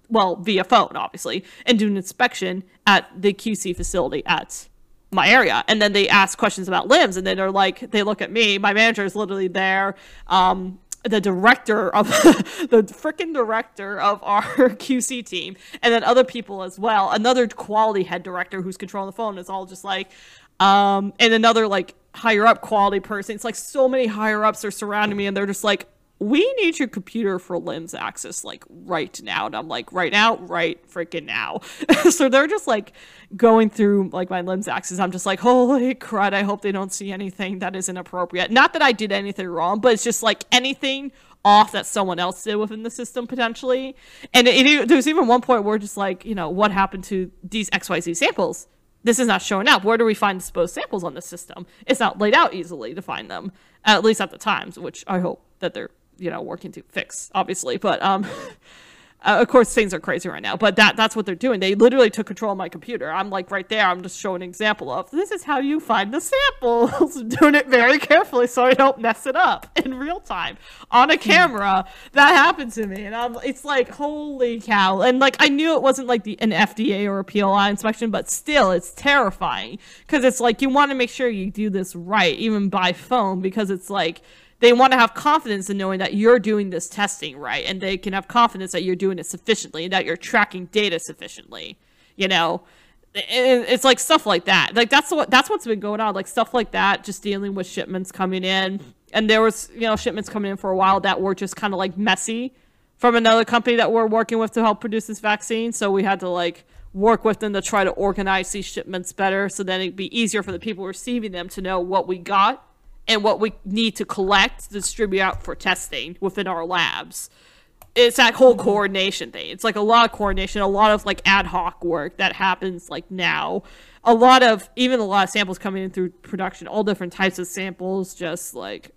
well via phone, obviously, and do an inspection at the QC facility at my area and then they ask questions about LIMS and then they're like they look at me my manager is literally there um the director of the freaking director of our QC team, and then other people as well. Another quality head director who's controlling the phone is all just like, um, and another like higher up quality person. It's like so many higher ups are surrounding me, and they're just like, we need your computer for LIMS access like right now. And i'm like right now? Right freaking now. So they're just like going through like my LIMS access. I'm just like holy crud i hope they don't see anything that is inappropriate. Not that i did anything wrong but it's just like anything off that someone else did within the system potentially. And it, it, there's even one point where just like you know what happened to these xyz samples this is not showing up. Where do we find disposed samples on the system? It's not laid out easily to find them at least at the times which i hope that they're you know working to fix obviously but um uh, of course things are crazy right now but that that's what they're doing. They literally took control of my computer. I'm like right there. I'm just showing an example of this is how you find the samples. Doing it very carefully so i don't mess it up in real time on a camera. That happened to me and i'm it's like holy cow. And like i knew it wasn't like the an fda or a pli inspection but still it's terrifying because it's like you want to make sure you do this right even by phone because it's like they want to have confidence in knowing that you're doing this testing right? And they can have confidence that you're doing it sufficiently and that you're tracking data sufficiently you know? It's like stuff like that. Like that's what that's what's been going on. Like stuff like that just dealing with shipments coming in. And there was you know shipments coming in for a while that were just kind of like messy from another company that we're working with to help produce this vaccine. So we had to like work with them to try to organize these shipments better so then it'd be easier for the people receiving them to know what we got and what we need to collect, distribute out for testing within our labs. It's that whole mm-hmm. coordination thing. It's like a lot of coordination, a lot of like ad hoc work that happens like now. A lot of even a lot of samples coming in through production, all different types of samples, just like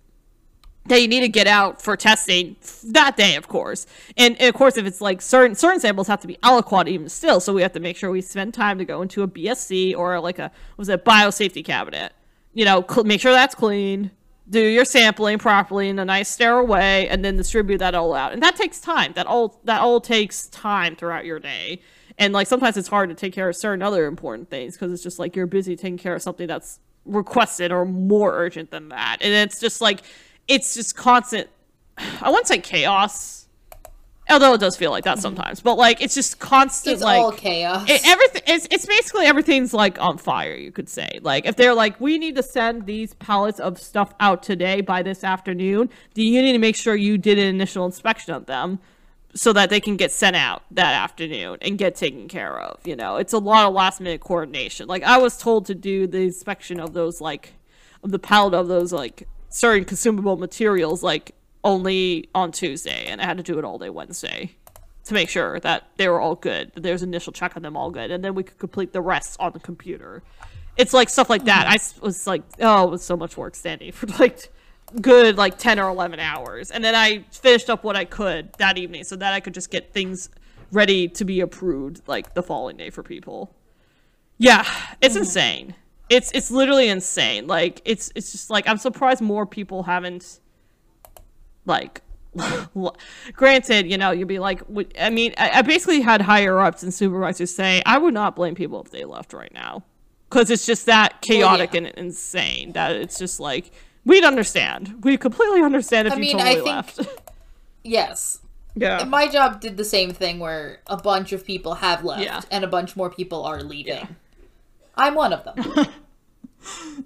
that you need to get out for testing that day, of course. And, and, of course, if it's like certain certain samples have to be aliquot even still, so we have to make sure we spend time to go into a BSC or like a was it biosafety cabinet you know, cl- make sure that's clean, do your sampling properly in a nice sterile way, and then distribute that all out. And that takes time. That all that all takes time throughout your day. And like sometimes it's hard to take care of certain other important things because it's just like you're busy taking care of something that's requested or more urgent than that. And it's just like it's just constant. I wouldn't say chaos Although it does feel like that mm-hmm. sometimes, but like it's just constant. It's like, all chaos. It, everything. It's it's basically everything's like on fire. You could say like if they're like we need to send these pallets of stuff out today by this afternoon, then you need to make sure you did an initial inspection of them so that they can get sent out that afternoon and get taken care of. You know, it's a lot of last minute coordination. Like I was told to do the inspection of those like of the pallet of those like certain consumable materials like only on Tuesday, and I had to do it all day Wednesday to make sure that they were all good. That there's initial check on them all good, and then we could complete the rest on the computer. It's like stuff like that. I was like, oh, it was so much work standing for like good like 10 or 11 hours and then i finished up what i could that evening so that i could just get things ready to be approved like the following day for people yeah it's mm-hmm. insane it's it's literally insane like it's it's just like i'm surprised more people haven't like granted you know you'd be like i mean I, basically had higher ups and supervisors say i would not blame people if they left right now. Because it's just that chaotic well, yeah. and insane that it's just like we'd understand. We completely understand if I you mean, totally I think, left yes. Yeah. My job did the same thing where a bunch of people have left yeah. and a bunch more people are leaving. Yeah. i'm one of them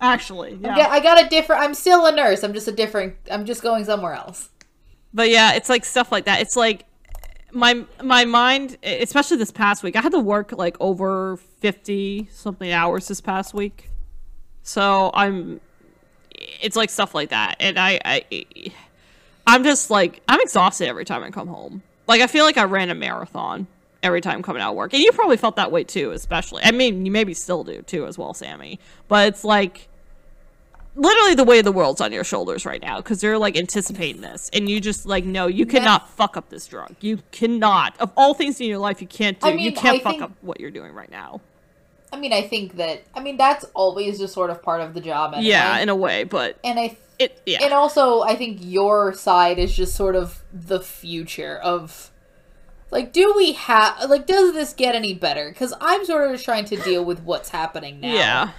Actually, yeah. I got a different. I'm still a nurse. I'm just a different. I'm just going somewhere else. But yeah, it's like stuff like that. It's like my my mind, especially this past week. I had to work like over fifty something hours this past week, so I'm. It's like stuff like that, and I, I I'm just like I'm exhausted every time I come home. Like I feel like I ran a marathon every time coming out of work. And you probably felt that way too, especially. I mean, you maybe still do too as well, Sammy. But it's like literally the way the world's on your shoulders right now because they're like anticipating this and you just like no you cannot yes. fuck up this drug you cannot of all things in your life you can't do I mean, you can't I fuck think, up what you're doing right now i mean i think that i mean that's always just sort of part of the job anyway. yeah in a way but and i it yeah and also i think your side is just sort of the future of like, do we have like does this get any better? Because I'm sort of trying to deal with what's happening now. Yeah.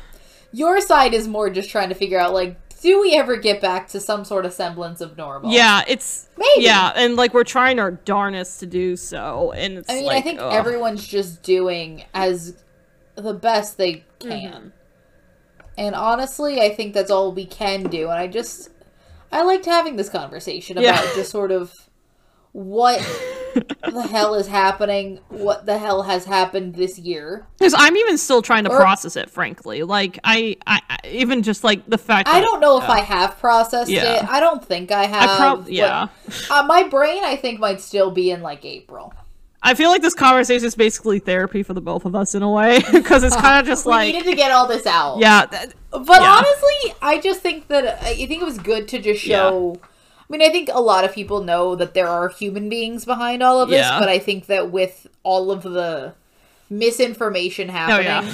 your side is more just trying to figure out like do we ever get back to some sort of semblance of normal? Yeah, it's Maybe. Yeah, and like we're trying our darnest to do so, and it's I mean, like, I think ugh. everyone's just doing as the best they Mm-hmm. can. And honestly, I think that's all we can do. And I just, I liked having this conversation about Yeah. just sort of what the hell is happening, what the hell has happened this year. Because I'm even still trying to Or- process it, frankly. Like I, I, I even just like the fact. I that- don't know if I have processed Yeah. it. I don't think I have. prob- but, yeah. uh, my brain, I think, might still be in like April. I feel like this conversation is basically therapy for the both of us in a way, because it's kind of just we like, we needed to get all this out. yeah, that- But Yeah. honestly, I just think that I think it was good to just show. I mean, I think a lot of people know that there are human beings behind all of this, Yeah. but I think that with all of the misinformation happening, Oh, yeah.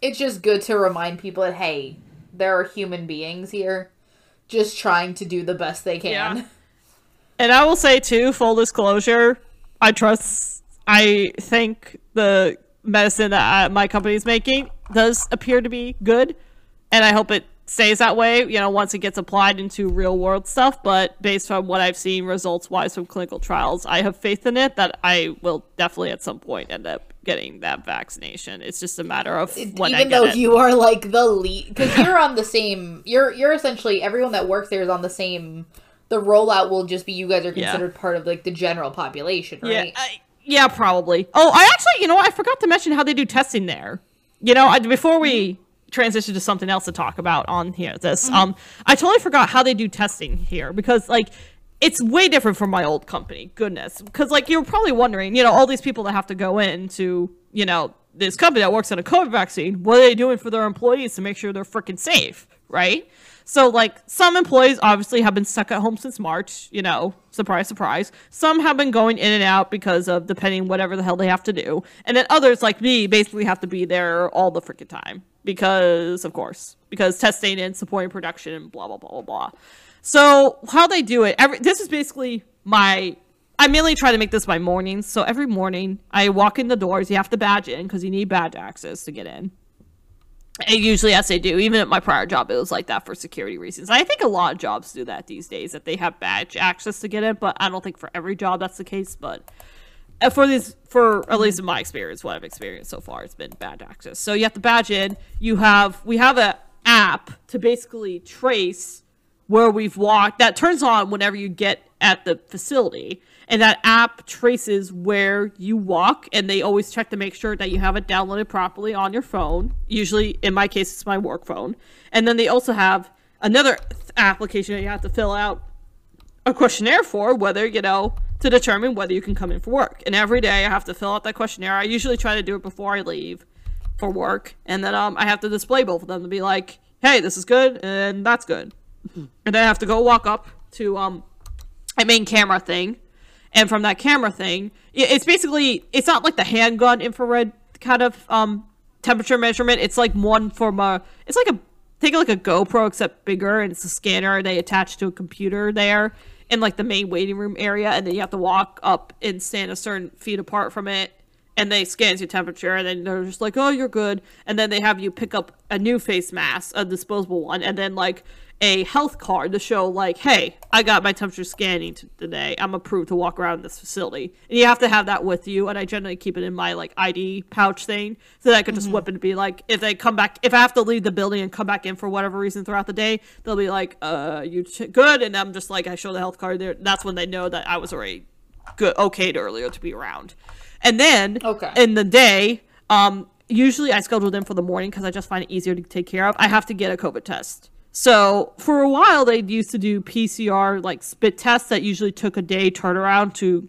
it's just good to remind people that hey, there are human beings here, just trying to do the best they can. Yeah. And I will say too, full disclosure, I trust. I think the medicine that uh, my company is making does appear to be good, and I hope it stays that way. You know, once it gets applied into real world stuff. But based on what I've seen results wise from clinical trials, I have faith in it that I will definitely at some point end up getting that vaccination. It's just a matter of when I Even though it. you are like the lead, because you're on the same. You're you're essentially everyone that works there is on the same. The rollout will just be you guys are Yeah. considered part of like the general population, Yeah, right? I, yeah, probably. Oh, I actually, you know. I forgot to mention how they do testing there. You know, I, before we mm-hmm. Transition to something else to talk about on here, this, um, I totally forgot how they do testing here because, like, it's way different from my old company. Goodness, because like you're probably wondering, you know, all these people that have to go into, you know, this company that works on a COVID vaccine, what are they doing for their employees to make sure they're freaking safe, right? So like some employees obviously have been stuck at home since March, you know, surprise surprise. Some have been going in and out because of depending whatever the hell they have to do. And then others like me basically have to be there all the freaking time because of course, because testing and supporting production and blah blah blah blah blah. So how they do it, every this is basically my I mainly try to make this my mornings. So every morning I walk in the doors, you have to badge in because you need badge access to get in. And usually, as they do, even at my prior job, it was like that for security reasons. I think a lot of jobs do that these days, that they have badge access to get in, but I don't think for every job that's the case. But Uh, for this, for at least in my experience, what I've experienced so far, it's been badge access. So you have to badge in. You have we have a app to basically trace where we've walked that turns on whenever you get at the facility and that app traces where you walk and they always check to make sure that you have it downloaded properly on your phone usually in my case it's my work phone and then they also have another th- application that you have to fill out a questionnaire for whether you know to determine whether you can come in for work. And every day i have to fill out that questionnaire. I usually try to do it before i leave for work. And then um, i have to display both of them to be like hey this is good and that's good. And then i have to go walk up to um, a main camera thing. And from that camera thing it's basically it's not like the handgun infrared kind of um, temperature measurement. It's like one from a it's like a think like a GoPro except bigger and it's a scanner they attach to a computer there in like the main waiting room area and then you have to walk up and stand a certain feet apart from it and they scans your temperature and then they're just like oh you're good. And then they have you pick up a new face mask a disposable one and then like a health card to show like hey i got my temperature scanning today. I'm approved to walk around this facility. And you have to have that with you. And i generally keep it in my like id pouch thing so that i could just whip it and be like if they come back if i have to leave the building and come back in for whatever reason throughout the day they'll be like uh you ch- good. And i'm just like i show the health card there. That's when they know that i was already good okayed earlier to be around. And then Okay. in the day um usually i schedule them for the morning because i just find it easier to take care of. I have to get a covid test so for a while they used to do pcr like spit tests that usually took a day turnaround to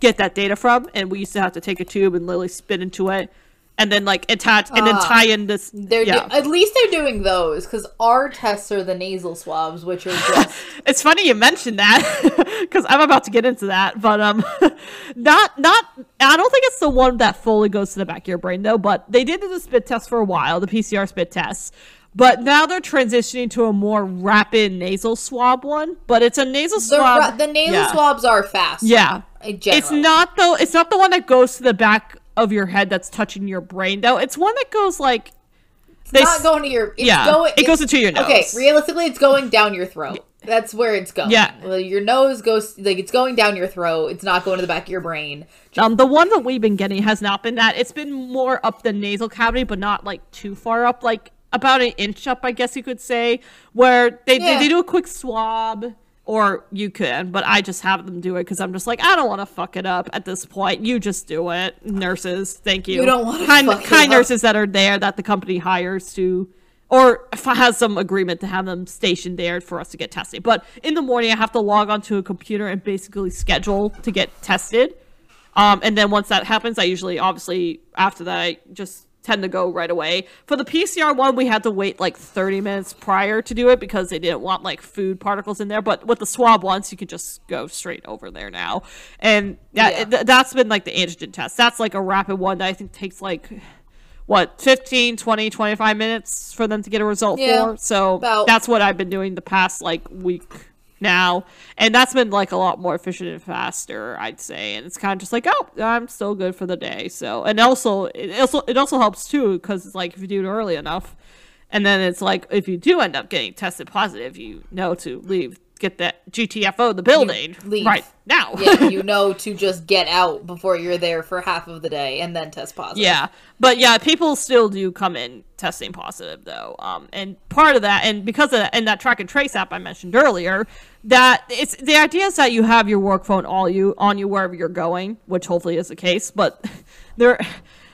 get that data from and we used to have to take a tube and literally spit into it and then like attach and then Ah. tie in this They're do- at least they're doing those because our tests are the nasal swabs, which are just it's funny you mentioned that because I'm about to get into that, but um, not not. I don't think it's the one that fully goes to the back of your brain though. But they did do the spit test for a while, the PCR spit test. But now they're transitioning to a more rapid nasal swab one. But it's a nasal the swab. ra- the nasal yeah. swabs are fast. Yeah, It's it's not though. It's not the one that goes to the back of your head that's touching your brain though. It's one that goes like It's They not going to your. It's yeah, going, it goes into your nose. Okay, realistically, it's going down your throat. That's where it's going. Yeah. Your nose goes like it's going down your throat. It's not going to the back of your brain. Um, the one that we've been getting has not been that. It's been more up the nasal cavity, but not like too far up, like about an inch up, I guess you could say, where they, Yeah. they, they do a quick swab, or you could, but I just have them do it because I'm just like, I don't want to fuck it up at this point. You just do it. Nurses, thank you. You don't wanna kind, fuck it kind nurses that are there that the company hires to or has some agreement to have them stationed there for us to get tested. But in the morning, I have to log onto a computer and basically schedule to get tested. Um, and then once that happens, I usually, obviously, after that, I just tend to go right away. For the PCR one, we had to wait like 30 minutes prior to do it because they didn't want like food particles in there. But with the swab ones, you can just go straight over there now. And that, Yeah. th- that's been like the antigen test. That's like a rapid one that I think takes like what 15 20 25 minutes for them to get a result Yeah, for so about- that's what i've been doing the past like week now. And that's been like a lot more efficient and faster i'd say. And it's kind of just like oh i'm still good for the day. So and also it also it also helps too because it's like if you do it early enough and then it's like if you do end up getting tested positive you know to leave get that gtfo the building right now Yeah, you know to just get out before you're there for half of the day and then test positive. Yeah, but yeah, people still do come in testing positive though, um, and part of that, and because of that, and that track and trace app I mentioned earlier, that it's the idea is that you have your work phone all you on you wherever you're going, which hopefully is the case, but there.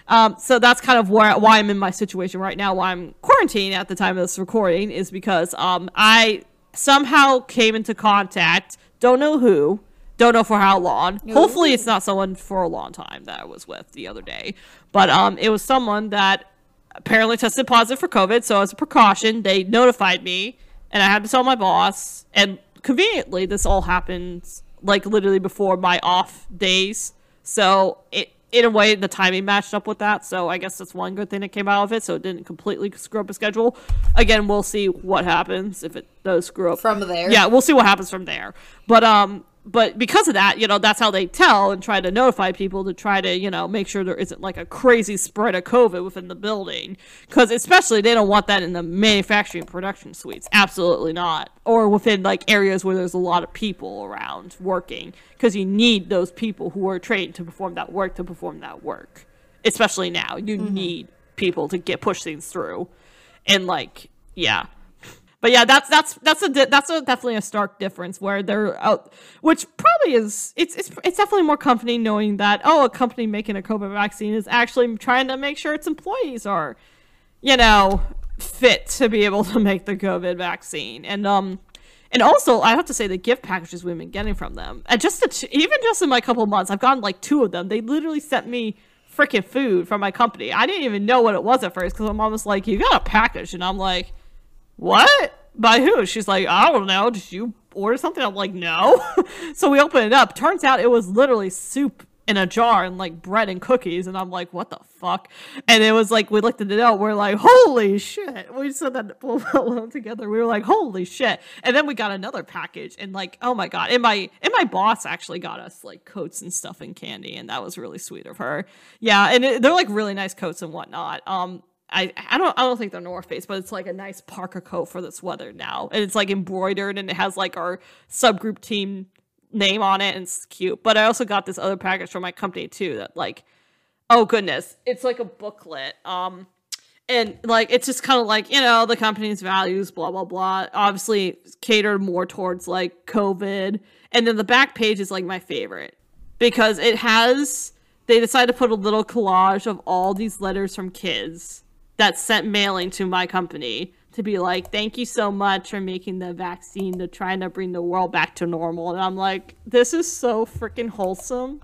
Um, so that's kind of why, why I'm in my situation right now. Why I'm quarantined at the time of this recording is because um, I somehow came into contact, don't know who, don't know for how long. Hopefully, it's not someone for a long time that I was with the other day, but um, it was someone that apparently tested positive for COVID. So as a precaution, they notified me, and I had to tell my boss. And conveniently, this all happens like literally before my off days. So it in a way the timing matched up with that. So I guess that's one good thing that came out of it. So it didn't completely screw up a schedule. Again, we'll see what happens if it does screw up From there. yeah, we'll see what happens from there. But um, but because of that, you know, that's how they tell and try to notify people to try to you know make sure there isn't like a crazy spread of COVID within the building. Because especially they don't want that in the manufacturing production suites. Absolutely not. Or within like areas where there's a lot of people around working. Because you need those people who are trained to perform that work to perform that work. Especially now, you mm-hmm. need people to get push things through, and like yeah. But yeah, that's that's that's a that's a definitely a stark difference where they're out, which probably is it's it's it's definitely more comforting knowing that oh a company making a COVID vaccine is actually trying to make sure its employees are, you know, fit to be able to make the COVID vaccine. And um and also I have to say the gift packages we've been getting from them and just t- even just in my couple months I've gotten like two of them. They literally sent me freaking food from my company. I didn't even know what it was at first because my mom was like you got a package and I'm like what? By who? She's like, I don't know. Did you order something? I'm like, no. so we open it up. Turns out it was literally soup in a jar and like bread and cookies. And I'm like, what the fuck? And it was like, we looked at it out. We're like, holy shit. We said that alone together. We were like, holy shit. And then we got another package and like, oh my God. And my, and my boss actually got us like coats and stuff and candy. And that was really sweet of her. Yeah. And it, they're like really nice coats and whatnot. Um, I I don't I don't think they're North Face, but it's like a nice parka coat for this weather now, and it's like embroidered and it has like our subgroup team name on it, and it's cute. But I also got this other package from my company too that like, oh goodness, it's like a booklet. Um, and like it's just kind of like you know the company's values, blah blah blah. Obviously catered more towards like COVID, and then the back page is like my favorite because it has they decided to put a little collage of all these letters from kids that sent mailing to my company to be like, thank you so much for making the vaccine to trying to bring the world back to normal. And I'm like, this is so freaking wholesome.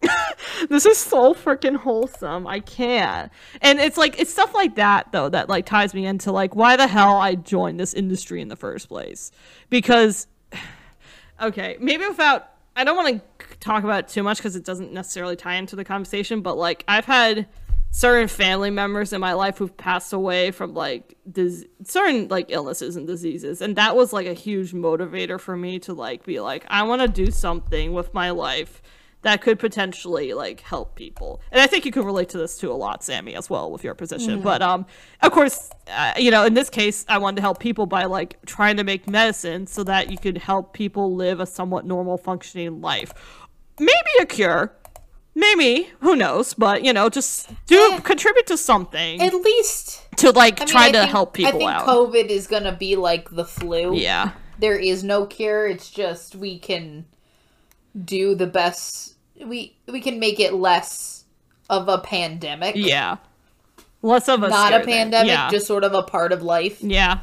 this is so freaking wholesome. I can't. And it's like it's stuff like that though that like ties me into like why the hell I joined this industry in the first place. Because okay, maybe without I don't want to talk about too much because it doesn't necessarily tie into the conversation, but like I've had certain family members in my life who've passed away from like dis- certain like illnesses and diseases and that was like a huge motivator for me to like be like I want to do something with my life that could potentially like help people. And I think you can relate to this too a lot, Sammy, as well with your position. Mm-hmm. But um, of course, uh, you know, in this case, I wanted to help people by like trying to make medicine so that you could help people live a somewhat normal functioning life. Maybe a cure. Maybe who knows, but you know, just do contribute to something At least to like I mean, try I to think- help people I think out. COVID is gonna be like the flu. yeah, There is no cure. It's just we can do the best. We we can make it less of a pandemic. yeah. Less of a Not a pandemic, Yeah. just sort of a part of life. Yeah.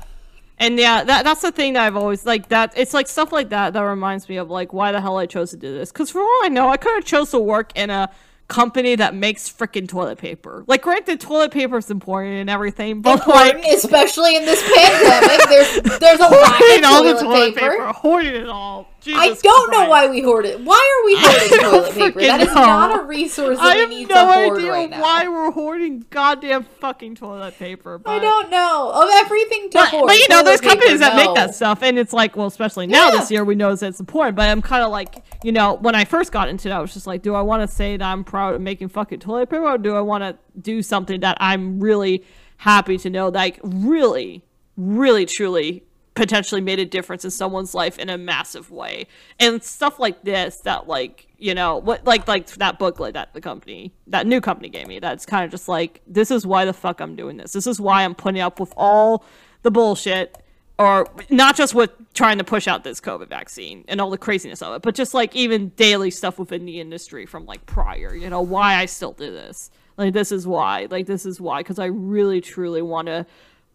And yeah, that that's the thing that I've always like that it's like stuff like that that reminds me of like why the hell I chose to do this. Cause for all I know, I could have chose to work in a company that makes freaking toilet paper. Like granted toilet paper is important and everything, but Important, like especially in this pandemic. There's there's a lack hoarding of all the toilet, toilet paper. paper, hoarding it all. I don't know why we hoard it. Why are we hoarding toilet paper? That is is not a resource that I we have need no to hoard idea right now. why we're hoarding goddamn fucking toilet paper. But... I don't know of everything to But, hoard. but you know, there's companies paper, that make that stuff, and it's like, well, especially now Yeah. this year, we know that it's important. But I'm kind of like, you know, when I first got into it, I was just like, do I want to say that I'm proud of making fucking toilet paper, or do I want to do something that I'm really happy to know, like, really, really, truly, potentially made a difference in someone's life in a massive way, and stuff like this that, like, you know, what, like, like that booklet that the company, that new company gave me. That's kind of just like, this is why the fuck I'm doing this. This is why I'm putting up with all the bullshit or not just with trying to push out this COVID vaccine and all the craziness of it, but just like even daily stuff within the industry from like prior, you know, why I still do this. Like, this is why. Like, this is why. Because I really, truly want to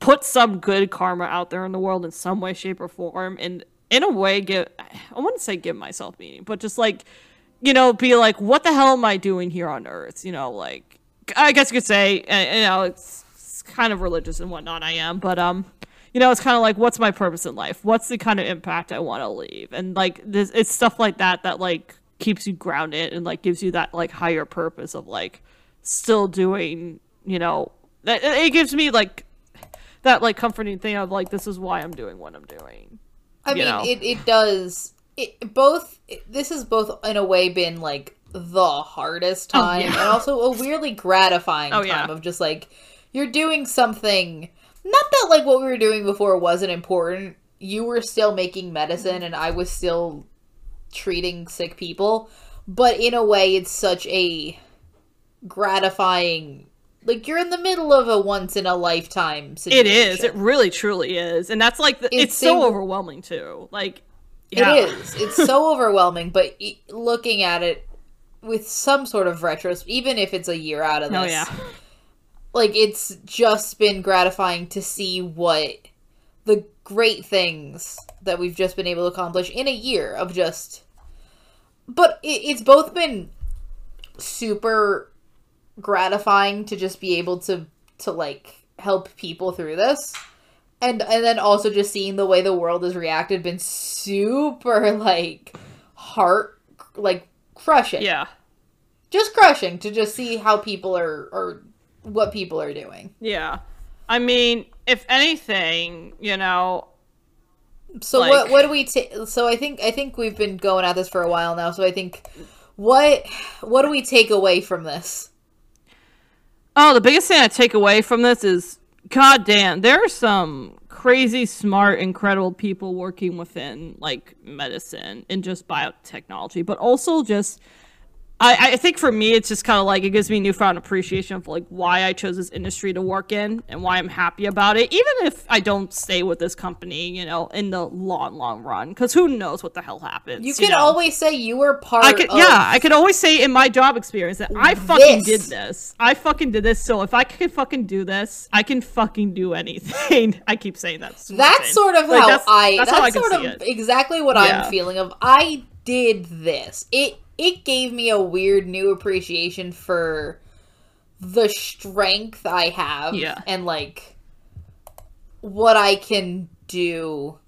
put some good karma out there in the world in some way, shape, or form. And in a way, give, I wouldn't say give myself meaning, but just like, you know, be like, what the hell am I doing here on earth? You know, like, I guess you could say, uh, you know, it's, it's kind of religious and whatnot I am, but, um, you know, it's kind of like, what's my purpose in life? What's the kind of impact I want to leave? And like, this, it's stuff like that that like keeps you grounded and like gives you that like higher purpose of like still doing, you know, that it gives me like that like comforting thing of like, this is why I'm doing what I'm doing. I mean, know. it, it does. It both. This has both in a way been like the hardest Oh, time, yeah. and also a weirdly gratifying Oh, time yeah. of just like you're doing something. Not that like what we were doing before wasn't important. You were still making medicine, and I was still treating sick people. But in a way, it's such a gratifying. Like you're in the middle of a once in a lifetime It situation. is. It really, truly is. And that's like, the, it's, It's so overwhelming too. Like, yeah. It is. It's so overwhelming, but looking at it with some sort of retros, even if it's a year out of oh, this, Oh, yeah. like it's just been gratifying to see what the great things that we've just been able to accomplish in a year of just. But it, it's both been super gratifying to just be able to to like help people through this and and then also just seeing the way the world has reacted been super like heart like crushing Yeah. just crushing to just see how people are or what people are doing Yeah. I mean, if anything, you know, so Like- what what do we take so i think i think we've been going at this for a while now so i think what what do we take away from this Oh, the biggest thing I take away from this is, god damn, there are some crazy, smart, incredible people working within like medicine and just biotechnology, but also just. I, I think for me, it's just kind of like it gives me newfound appreciation of like why I chose this industry to work in and why I'm happy about it, even if I don't stay with this company, you know, in the long, long run. Because who knows what the hell happens? you can know? always say you were part I could, yeah, I could always say in my job experience that I fucking This. did this. I fucking did this. So if I can fucking do this, I can fucking do anything. I keep saying that. That's sort of Like, how that's, I. That's, That's, how I sort of it. exactly what Yeah. I'm feeling of. I did this. It it gave me a weird new appreciation for the strength I have. Yeah. And like what I can do.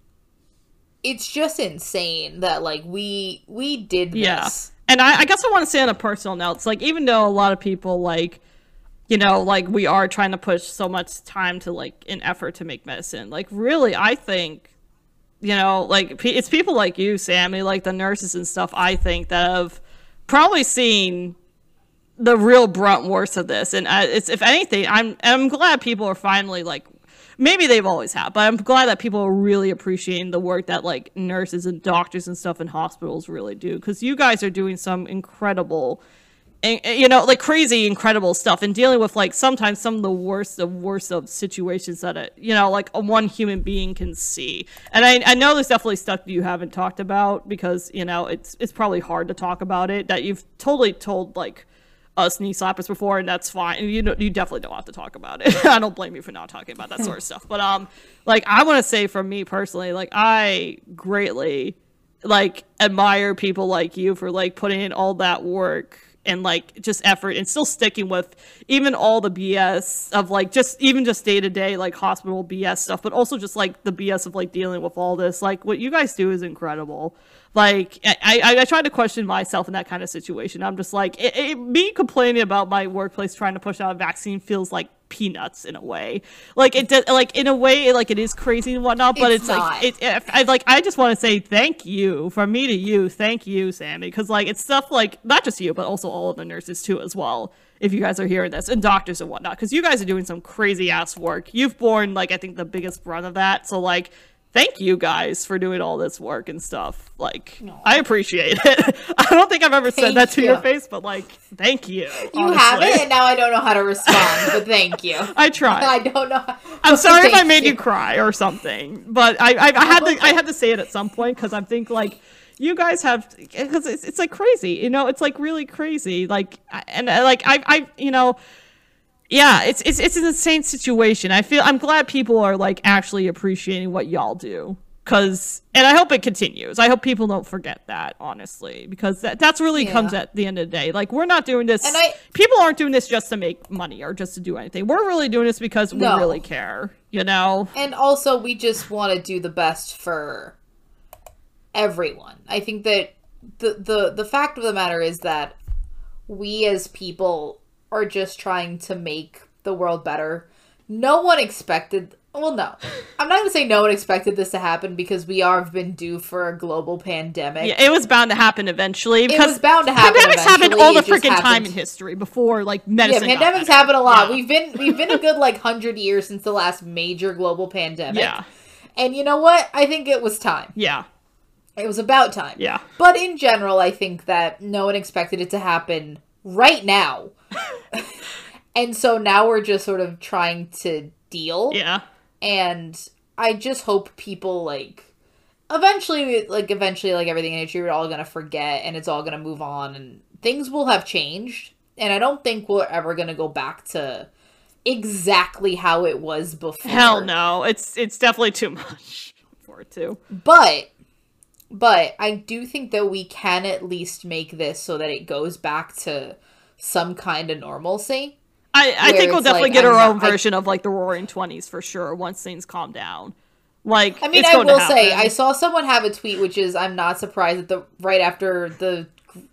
It's just insane that like we we did this. Yeah. And I, I guess I want to say on a personal note, it's like even though a lot of people like, you know, like we are trying to push so much time to like an effort to make medicine, like really, I think, you know, like it's people like you, Sammy, like the nurses and stuff. I think that have probably seen the real brunt worst of this. And uh, it's if anything, I'm I'm glad people are finally like maybe they've always had, but I'm glad that people are really appreciating the work that like nurses and doctors and stuff in hospitals really do because you guys are doing some incredible and you know like crazy incredible stuff and dealing with like sometimes some of the worst of worst of situations that it you know like one human being can see and I, I know there's definitely stuff you haven't talked about because you know it's it's probably hard to talk about it that you've totally told like us knee slappers before, and that's fine. and You know, you definitely don't have to talk about it. I don't blame you for not talking about that sort of stuff. But um, like I want to say from me personally, like I greatly like admire people like you for like putting in all that work and like just effort and still sticking with even all the BS of like just even just day to day like hospital BS stuff, but also just like the BS of like dealing with all this. Like what you guys do is incredible. Like I, I, I try to question myself in that kind of situation. I'm just like it, it, me complaining about my workplace trying to push out a vaccine feels like peanuts in a way. Like it does, like in a way, like it is crazy and whatnot. But it's, it's like it, it, I like. I just want to say thank you from me to you. Thank you, Sammy, because like it's stuff like not just you, but also all of the nurses too as well. If you guys are hearing this, and doctors and whatnot, because you guys are doing some crazy ass work. You've borne like I think the biggest brunt of that. So like thank you guys for doing all this work and stuff. Like, no. I appreciate it. I don't think I've ever said that to you. your face, but like, thank you. You honestly. haven't, and now I don't know how to respond. but thank you. I tried. I don't know. How- I'm sorry if I made you. you. cry or something, but I I, I had to I had to say it at some point because I think like you guys have because it's, it's like crazy you know it's like really crazy like and like I I you know yeah, it's it's it's an insane situation. I feel I'm glad people are like actually appreciating what y'all do. Cause and I hope it continues. I hope people don't forget that, honestly, because that that's really yeah. comes at the end of the day. Like we're not doing this. And I, people aren't doing this just to make money or just to do anything. We're really doing this because we no. really care. You know. And also, we just want to do the best for everyone. I think that the the the fact of the matter is that we as people are just trying to make the world better. No one expected well no. I'm not going to say no one expected this to happen because we are have been due for a global pandemic. Yeah it was bound to happen eventually because it was bound to happen pandemics happened all the freaking time in history before like medicine yeah pandemics happen a lot. Yeah. we've been we've been a good like 100 years since the last major global pandemic. Yeah. And you know what? I think it was time. Yeah. It was about time. Yeah. But in general i think that no one expected it to happen right now and so now we're just sort of trying to deal. Yeah. And I just hope people like eventually like eventually like everything in nature we're all gonna forget and it's all gonna move on and things will have changed. And I don't think we're ever gonna go back to exactly how it was before. Hell no. It's it's definitely too much for it to. But but I do think that we can at least make this so that it goes back to some kind of normalcy. I, I think we'll definitely like, get our own version I, of like the Roaring Twenties for sure once things calm down. Like, I mean, I will say, I saw someone have a tweet, which is, I'm not surprised that the right after the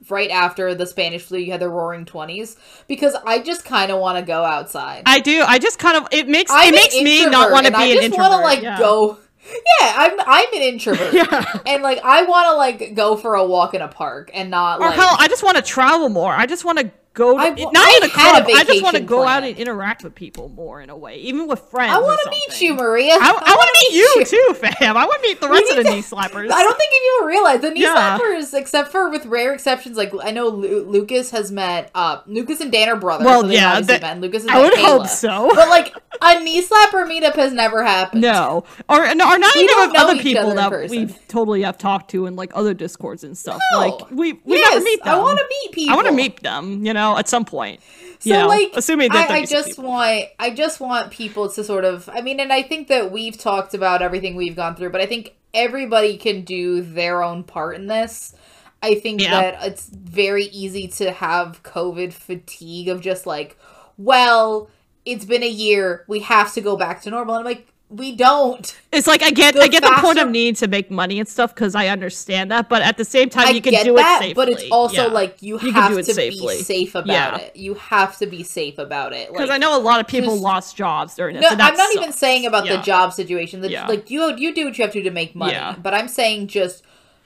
right after the Spanish flu, you had the Roaring Twenties because I just kind of want to go outside. I do. I just kind of it makes I'm it makes me not want to be I an introvert. I just want to like yeah. go. Yeah, I'm I'm an introvert. yeah. And like I want to like go for a walk in a park and not or like hell, I just want to travel more. I just want to go to, I, not I in a club. A I just want to go out and interact with people more in a way, even with friends. I want to meet you, Maria. I, I, I want to meet you, you, too, fam. I want to meet the rest of the to, knee slappers. I don't think people realize the knee yeah. slappers, except for with rare exceptions, like I know Lu- Lucas has met. Uh, Lucas and Dan are brothers. Well, so yeah, that, met. Lucas. I would Kayla. hope so. But like a knee slapper meetup has never happened. No, or, or not we even with other people that we totally have talked to in like other discords and stuff. No. Like we we yes, never meet them. I want to meet people. I want to meet them. You know, at some point. So you know, like, assuming that I, I just people. want, I just want people to sort of, I mean, and I think that we've talked about everything we've gone through, but I think everybody can do their own part in this. I think yeah. that it's very easy to have COVID fatigue of just like, well, it's been a year, we have to go back to normal. And I'm like, we don't. It's like I get the I get faster, the point of need to make money and stuff because I understand that, but at the same time, I you can do that, it safely. But it's also yeah. like you, you have to safely. be safe about yeah. it. You have to be safe about it because like, I know a lot of people lost jobs during this. No, I'm not sucks. even saying about yeah. the job situation. The, like you you do what you have to do to make money, but I'm saying just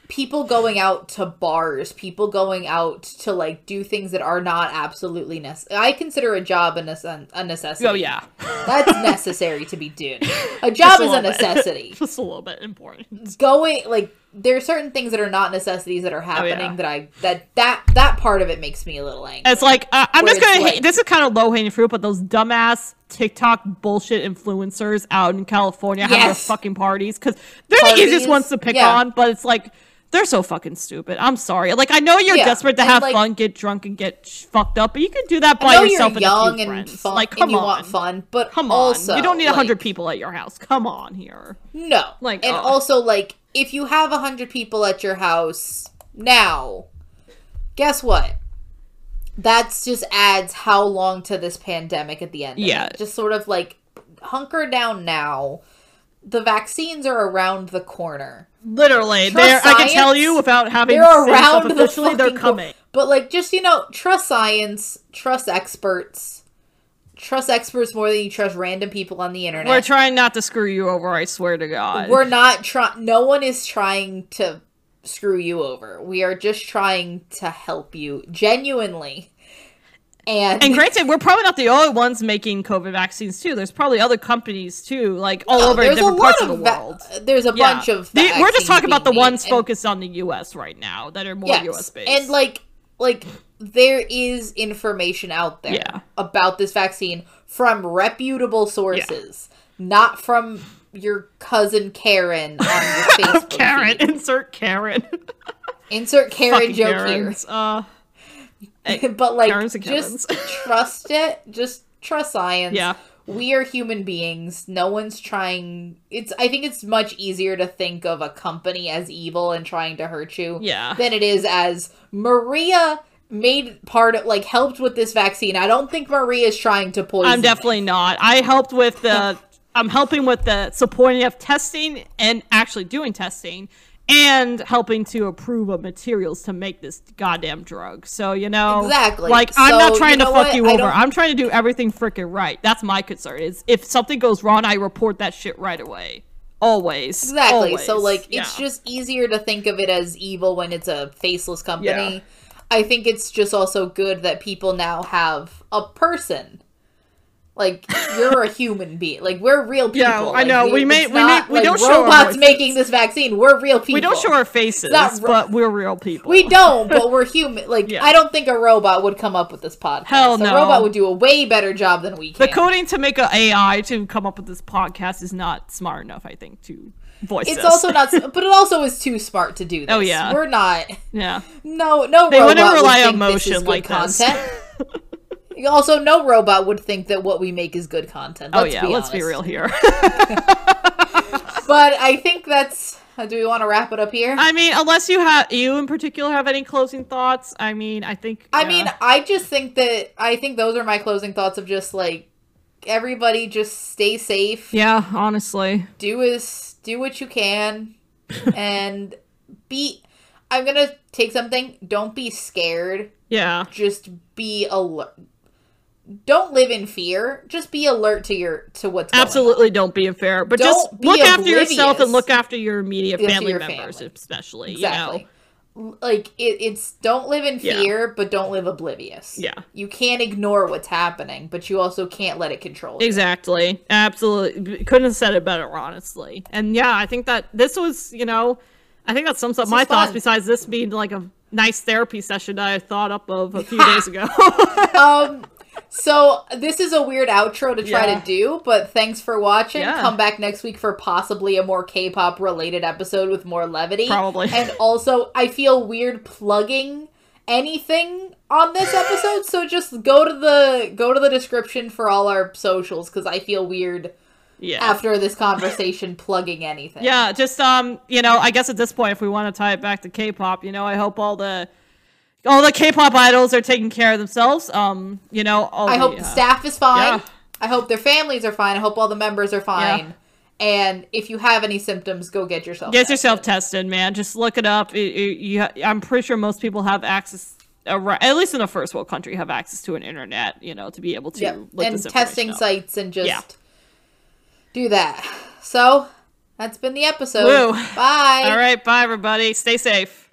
people going out to bars, people going out to like do things that are not absolutely necessary. I consider a job a, nece- a necessity. Oh yeah, That's necessary to be doing. A job is a little bit. necessity. just a little bit important. Going like there are certain things that are not necessities that are happening Oh, yeah. that I that that that part of it makes me a little angry. It's like uh, I'm Where just gonna. it's hate this is kind of low hanging fruit, but those dumbass TikTok bullshit influencers out in California having their fucking parties because they're the easiest ones to pick yeah. on. But it's like they're so fucking stupid. I'm sorry. Like I know you're Yeah, desperate to have like- fun, get drunk, and get sh- fucked up, but you can do that by yourself you're young few and friends. fun like come on, want fun, but come also on. You don't need a like, hundred people at your house. Come on here. No. Like, and ugh. also like if you have a hundred people at your house now, guess what? That's just adds how long to this pandemic at the end. Yeah. it. Just sort of like hunker down now. The vaccines are around the corner. Literally, they're, I can tell you without having They're around the officially, they're coming. But like just you know, trust science, trust experts. Trust experts more than you trust random people on the internet. We're trying not to screw you over. I swear to God. We're not trying. No one is trying to screw you over. We are just trying to help you genuinely. And, And granted, we're probably not the only ones making COVID vaccines too. There's probably other companies too, like all No, over different parts of the va- world. there's a Yeah. bunch of. The- we're just talking about the ones and- focused on the U.S. right now that are more yes, U.S. based. and like like there is information out there Yeah. about this vaccine from reputable sources, not from your cousin Karen on your Facebook. Karen, feed. insert Karen. Insert Karen Fucking joke Karens. Uh, here. but like just trust it. Just trust science. Yeah. We are human beings. No one's trying it's I think it's much easier to think of a company as evil and trying to hurt you Yeah. than it is as Maria made part of like helped with this vaccine. I don't think Maria is trying to poison. I'm it. definitely not. I helped with the. I'm helping with the supporting of testing and actually doing testing and helping to approve of materials to make this goddamn drug. So you know, Exactly. Like I'm not trying you to fuck what? you over. I'm trying to do everything freaking right. That's my concern. Is if something goes wrong, I report that shit right away. Always. Exactly. So Always. like it's Yeah. just easier to think of it as evil when it's a faceless company. Yeah. I think it's just also good that people now have a person. Like you're a human being. Like we're real people. Yeah, I know. We may- we not may- we like don't show robots making this vaccine. We're real people. we don't show our faces, ro- but we're real people. We don't, but we're human. Like Yeah. I don't think a robot would come up with this podcast. Hell no. A robot would do a way better job than we can. The coding to make an AI to come up with this podcast is not smart enough, I think, to voice it's also not, but it also is too smart to do oh, this. Oh, yeah. we're not. yeah. No, no They wouldn't rely would on motion like this. also, no robot would think that what we make is good content. Oh Let's yeah, be let's be real here. But I think that's. uh, Do we want to wrap it up here? I mean, unless you have you in particular have any closing thoughts, I mean, I think. I yeah. mean, I just think that I think those are my closing thoughts of just like everybody just stay safe. yeah, honestly, Do is do what you can, and be. I'm gonna take something. Don't be scared. yeah, Just be alert. Don't live in fear. Just be alert to your to what's going on. absolutely. Don't be unfair, but Don't just look after yourself and look after your immediate family your members, family. especially. Exactly. You know, Like it, it's don't live in Yeah. fear, but don't live oblivious. Yeah. You can't ignore what's happening, but you also can't let it control you. exactly, absolutely. Couldn't have said it better, honestly. And yeah, I think that this was, you know, I think that sums up This my thoughts. fun. Besides this being like a nice therapy session that I thought up of a few days ago. Um so this is a weird outro to try Yeah. to do, but thanks for watching. Yeah. Come back next week for possibly a more K-pop related episode with more levity. Probably. And also I feel weird plugging anything on this episode, so just go to the go to the description for all our socials cuz I feel weird yeah. after this conversation plugging anything. Yeah, just um, you know, I guess at this point, if we want to tie it back to K-pop, you know, I hope all the all the K-pop idols are taking care of themselves. Um, you know, all I the, hope the uh, staff is fine. yeah. I hope their families are fine. I hope all the members are fine. And if you have any symptoms, go get yourself. get tested. yourself tested, man. Just look it up. It- it- you I'm pretty sure most people have access. At least in a first world country, have access to an internet, you know, to be able to Yep. look And testing up. sites and just Yeah. do that. So That's been the episode. Woo. Bye. All right, bye everybody. Stay safe.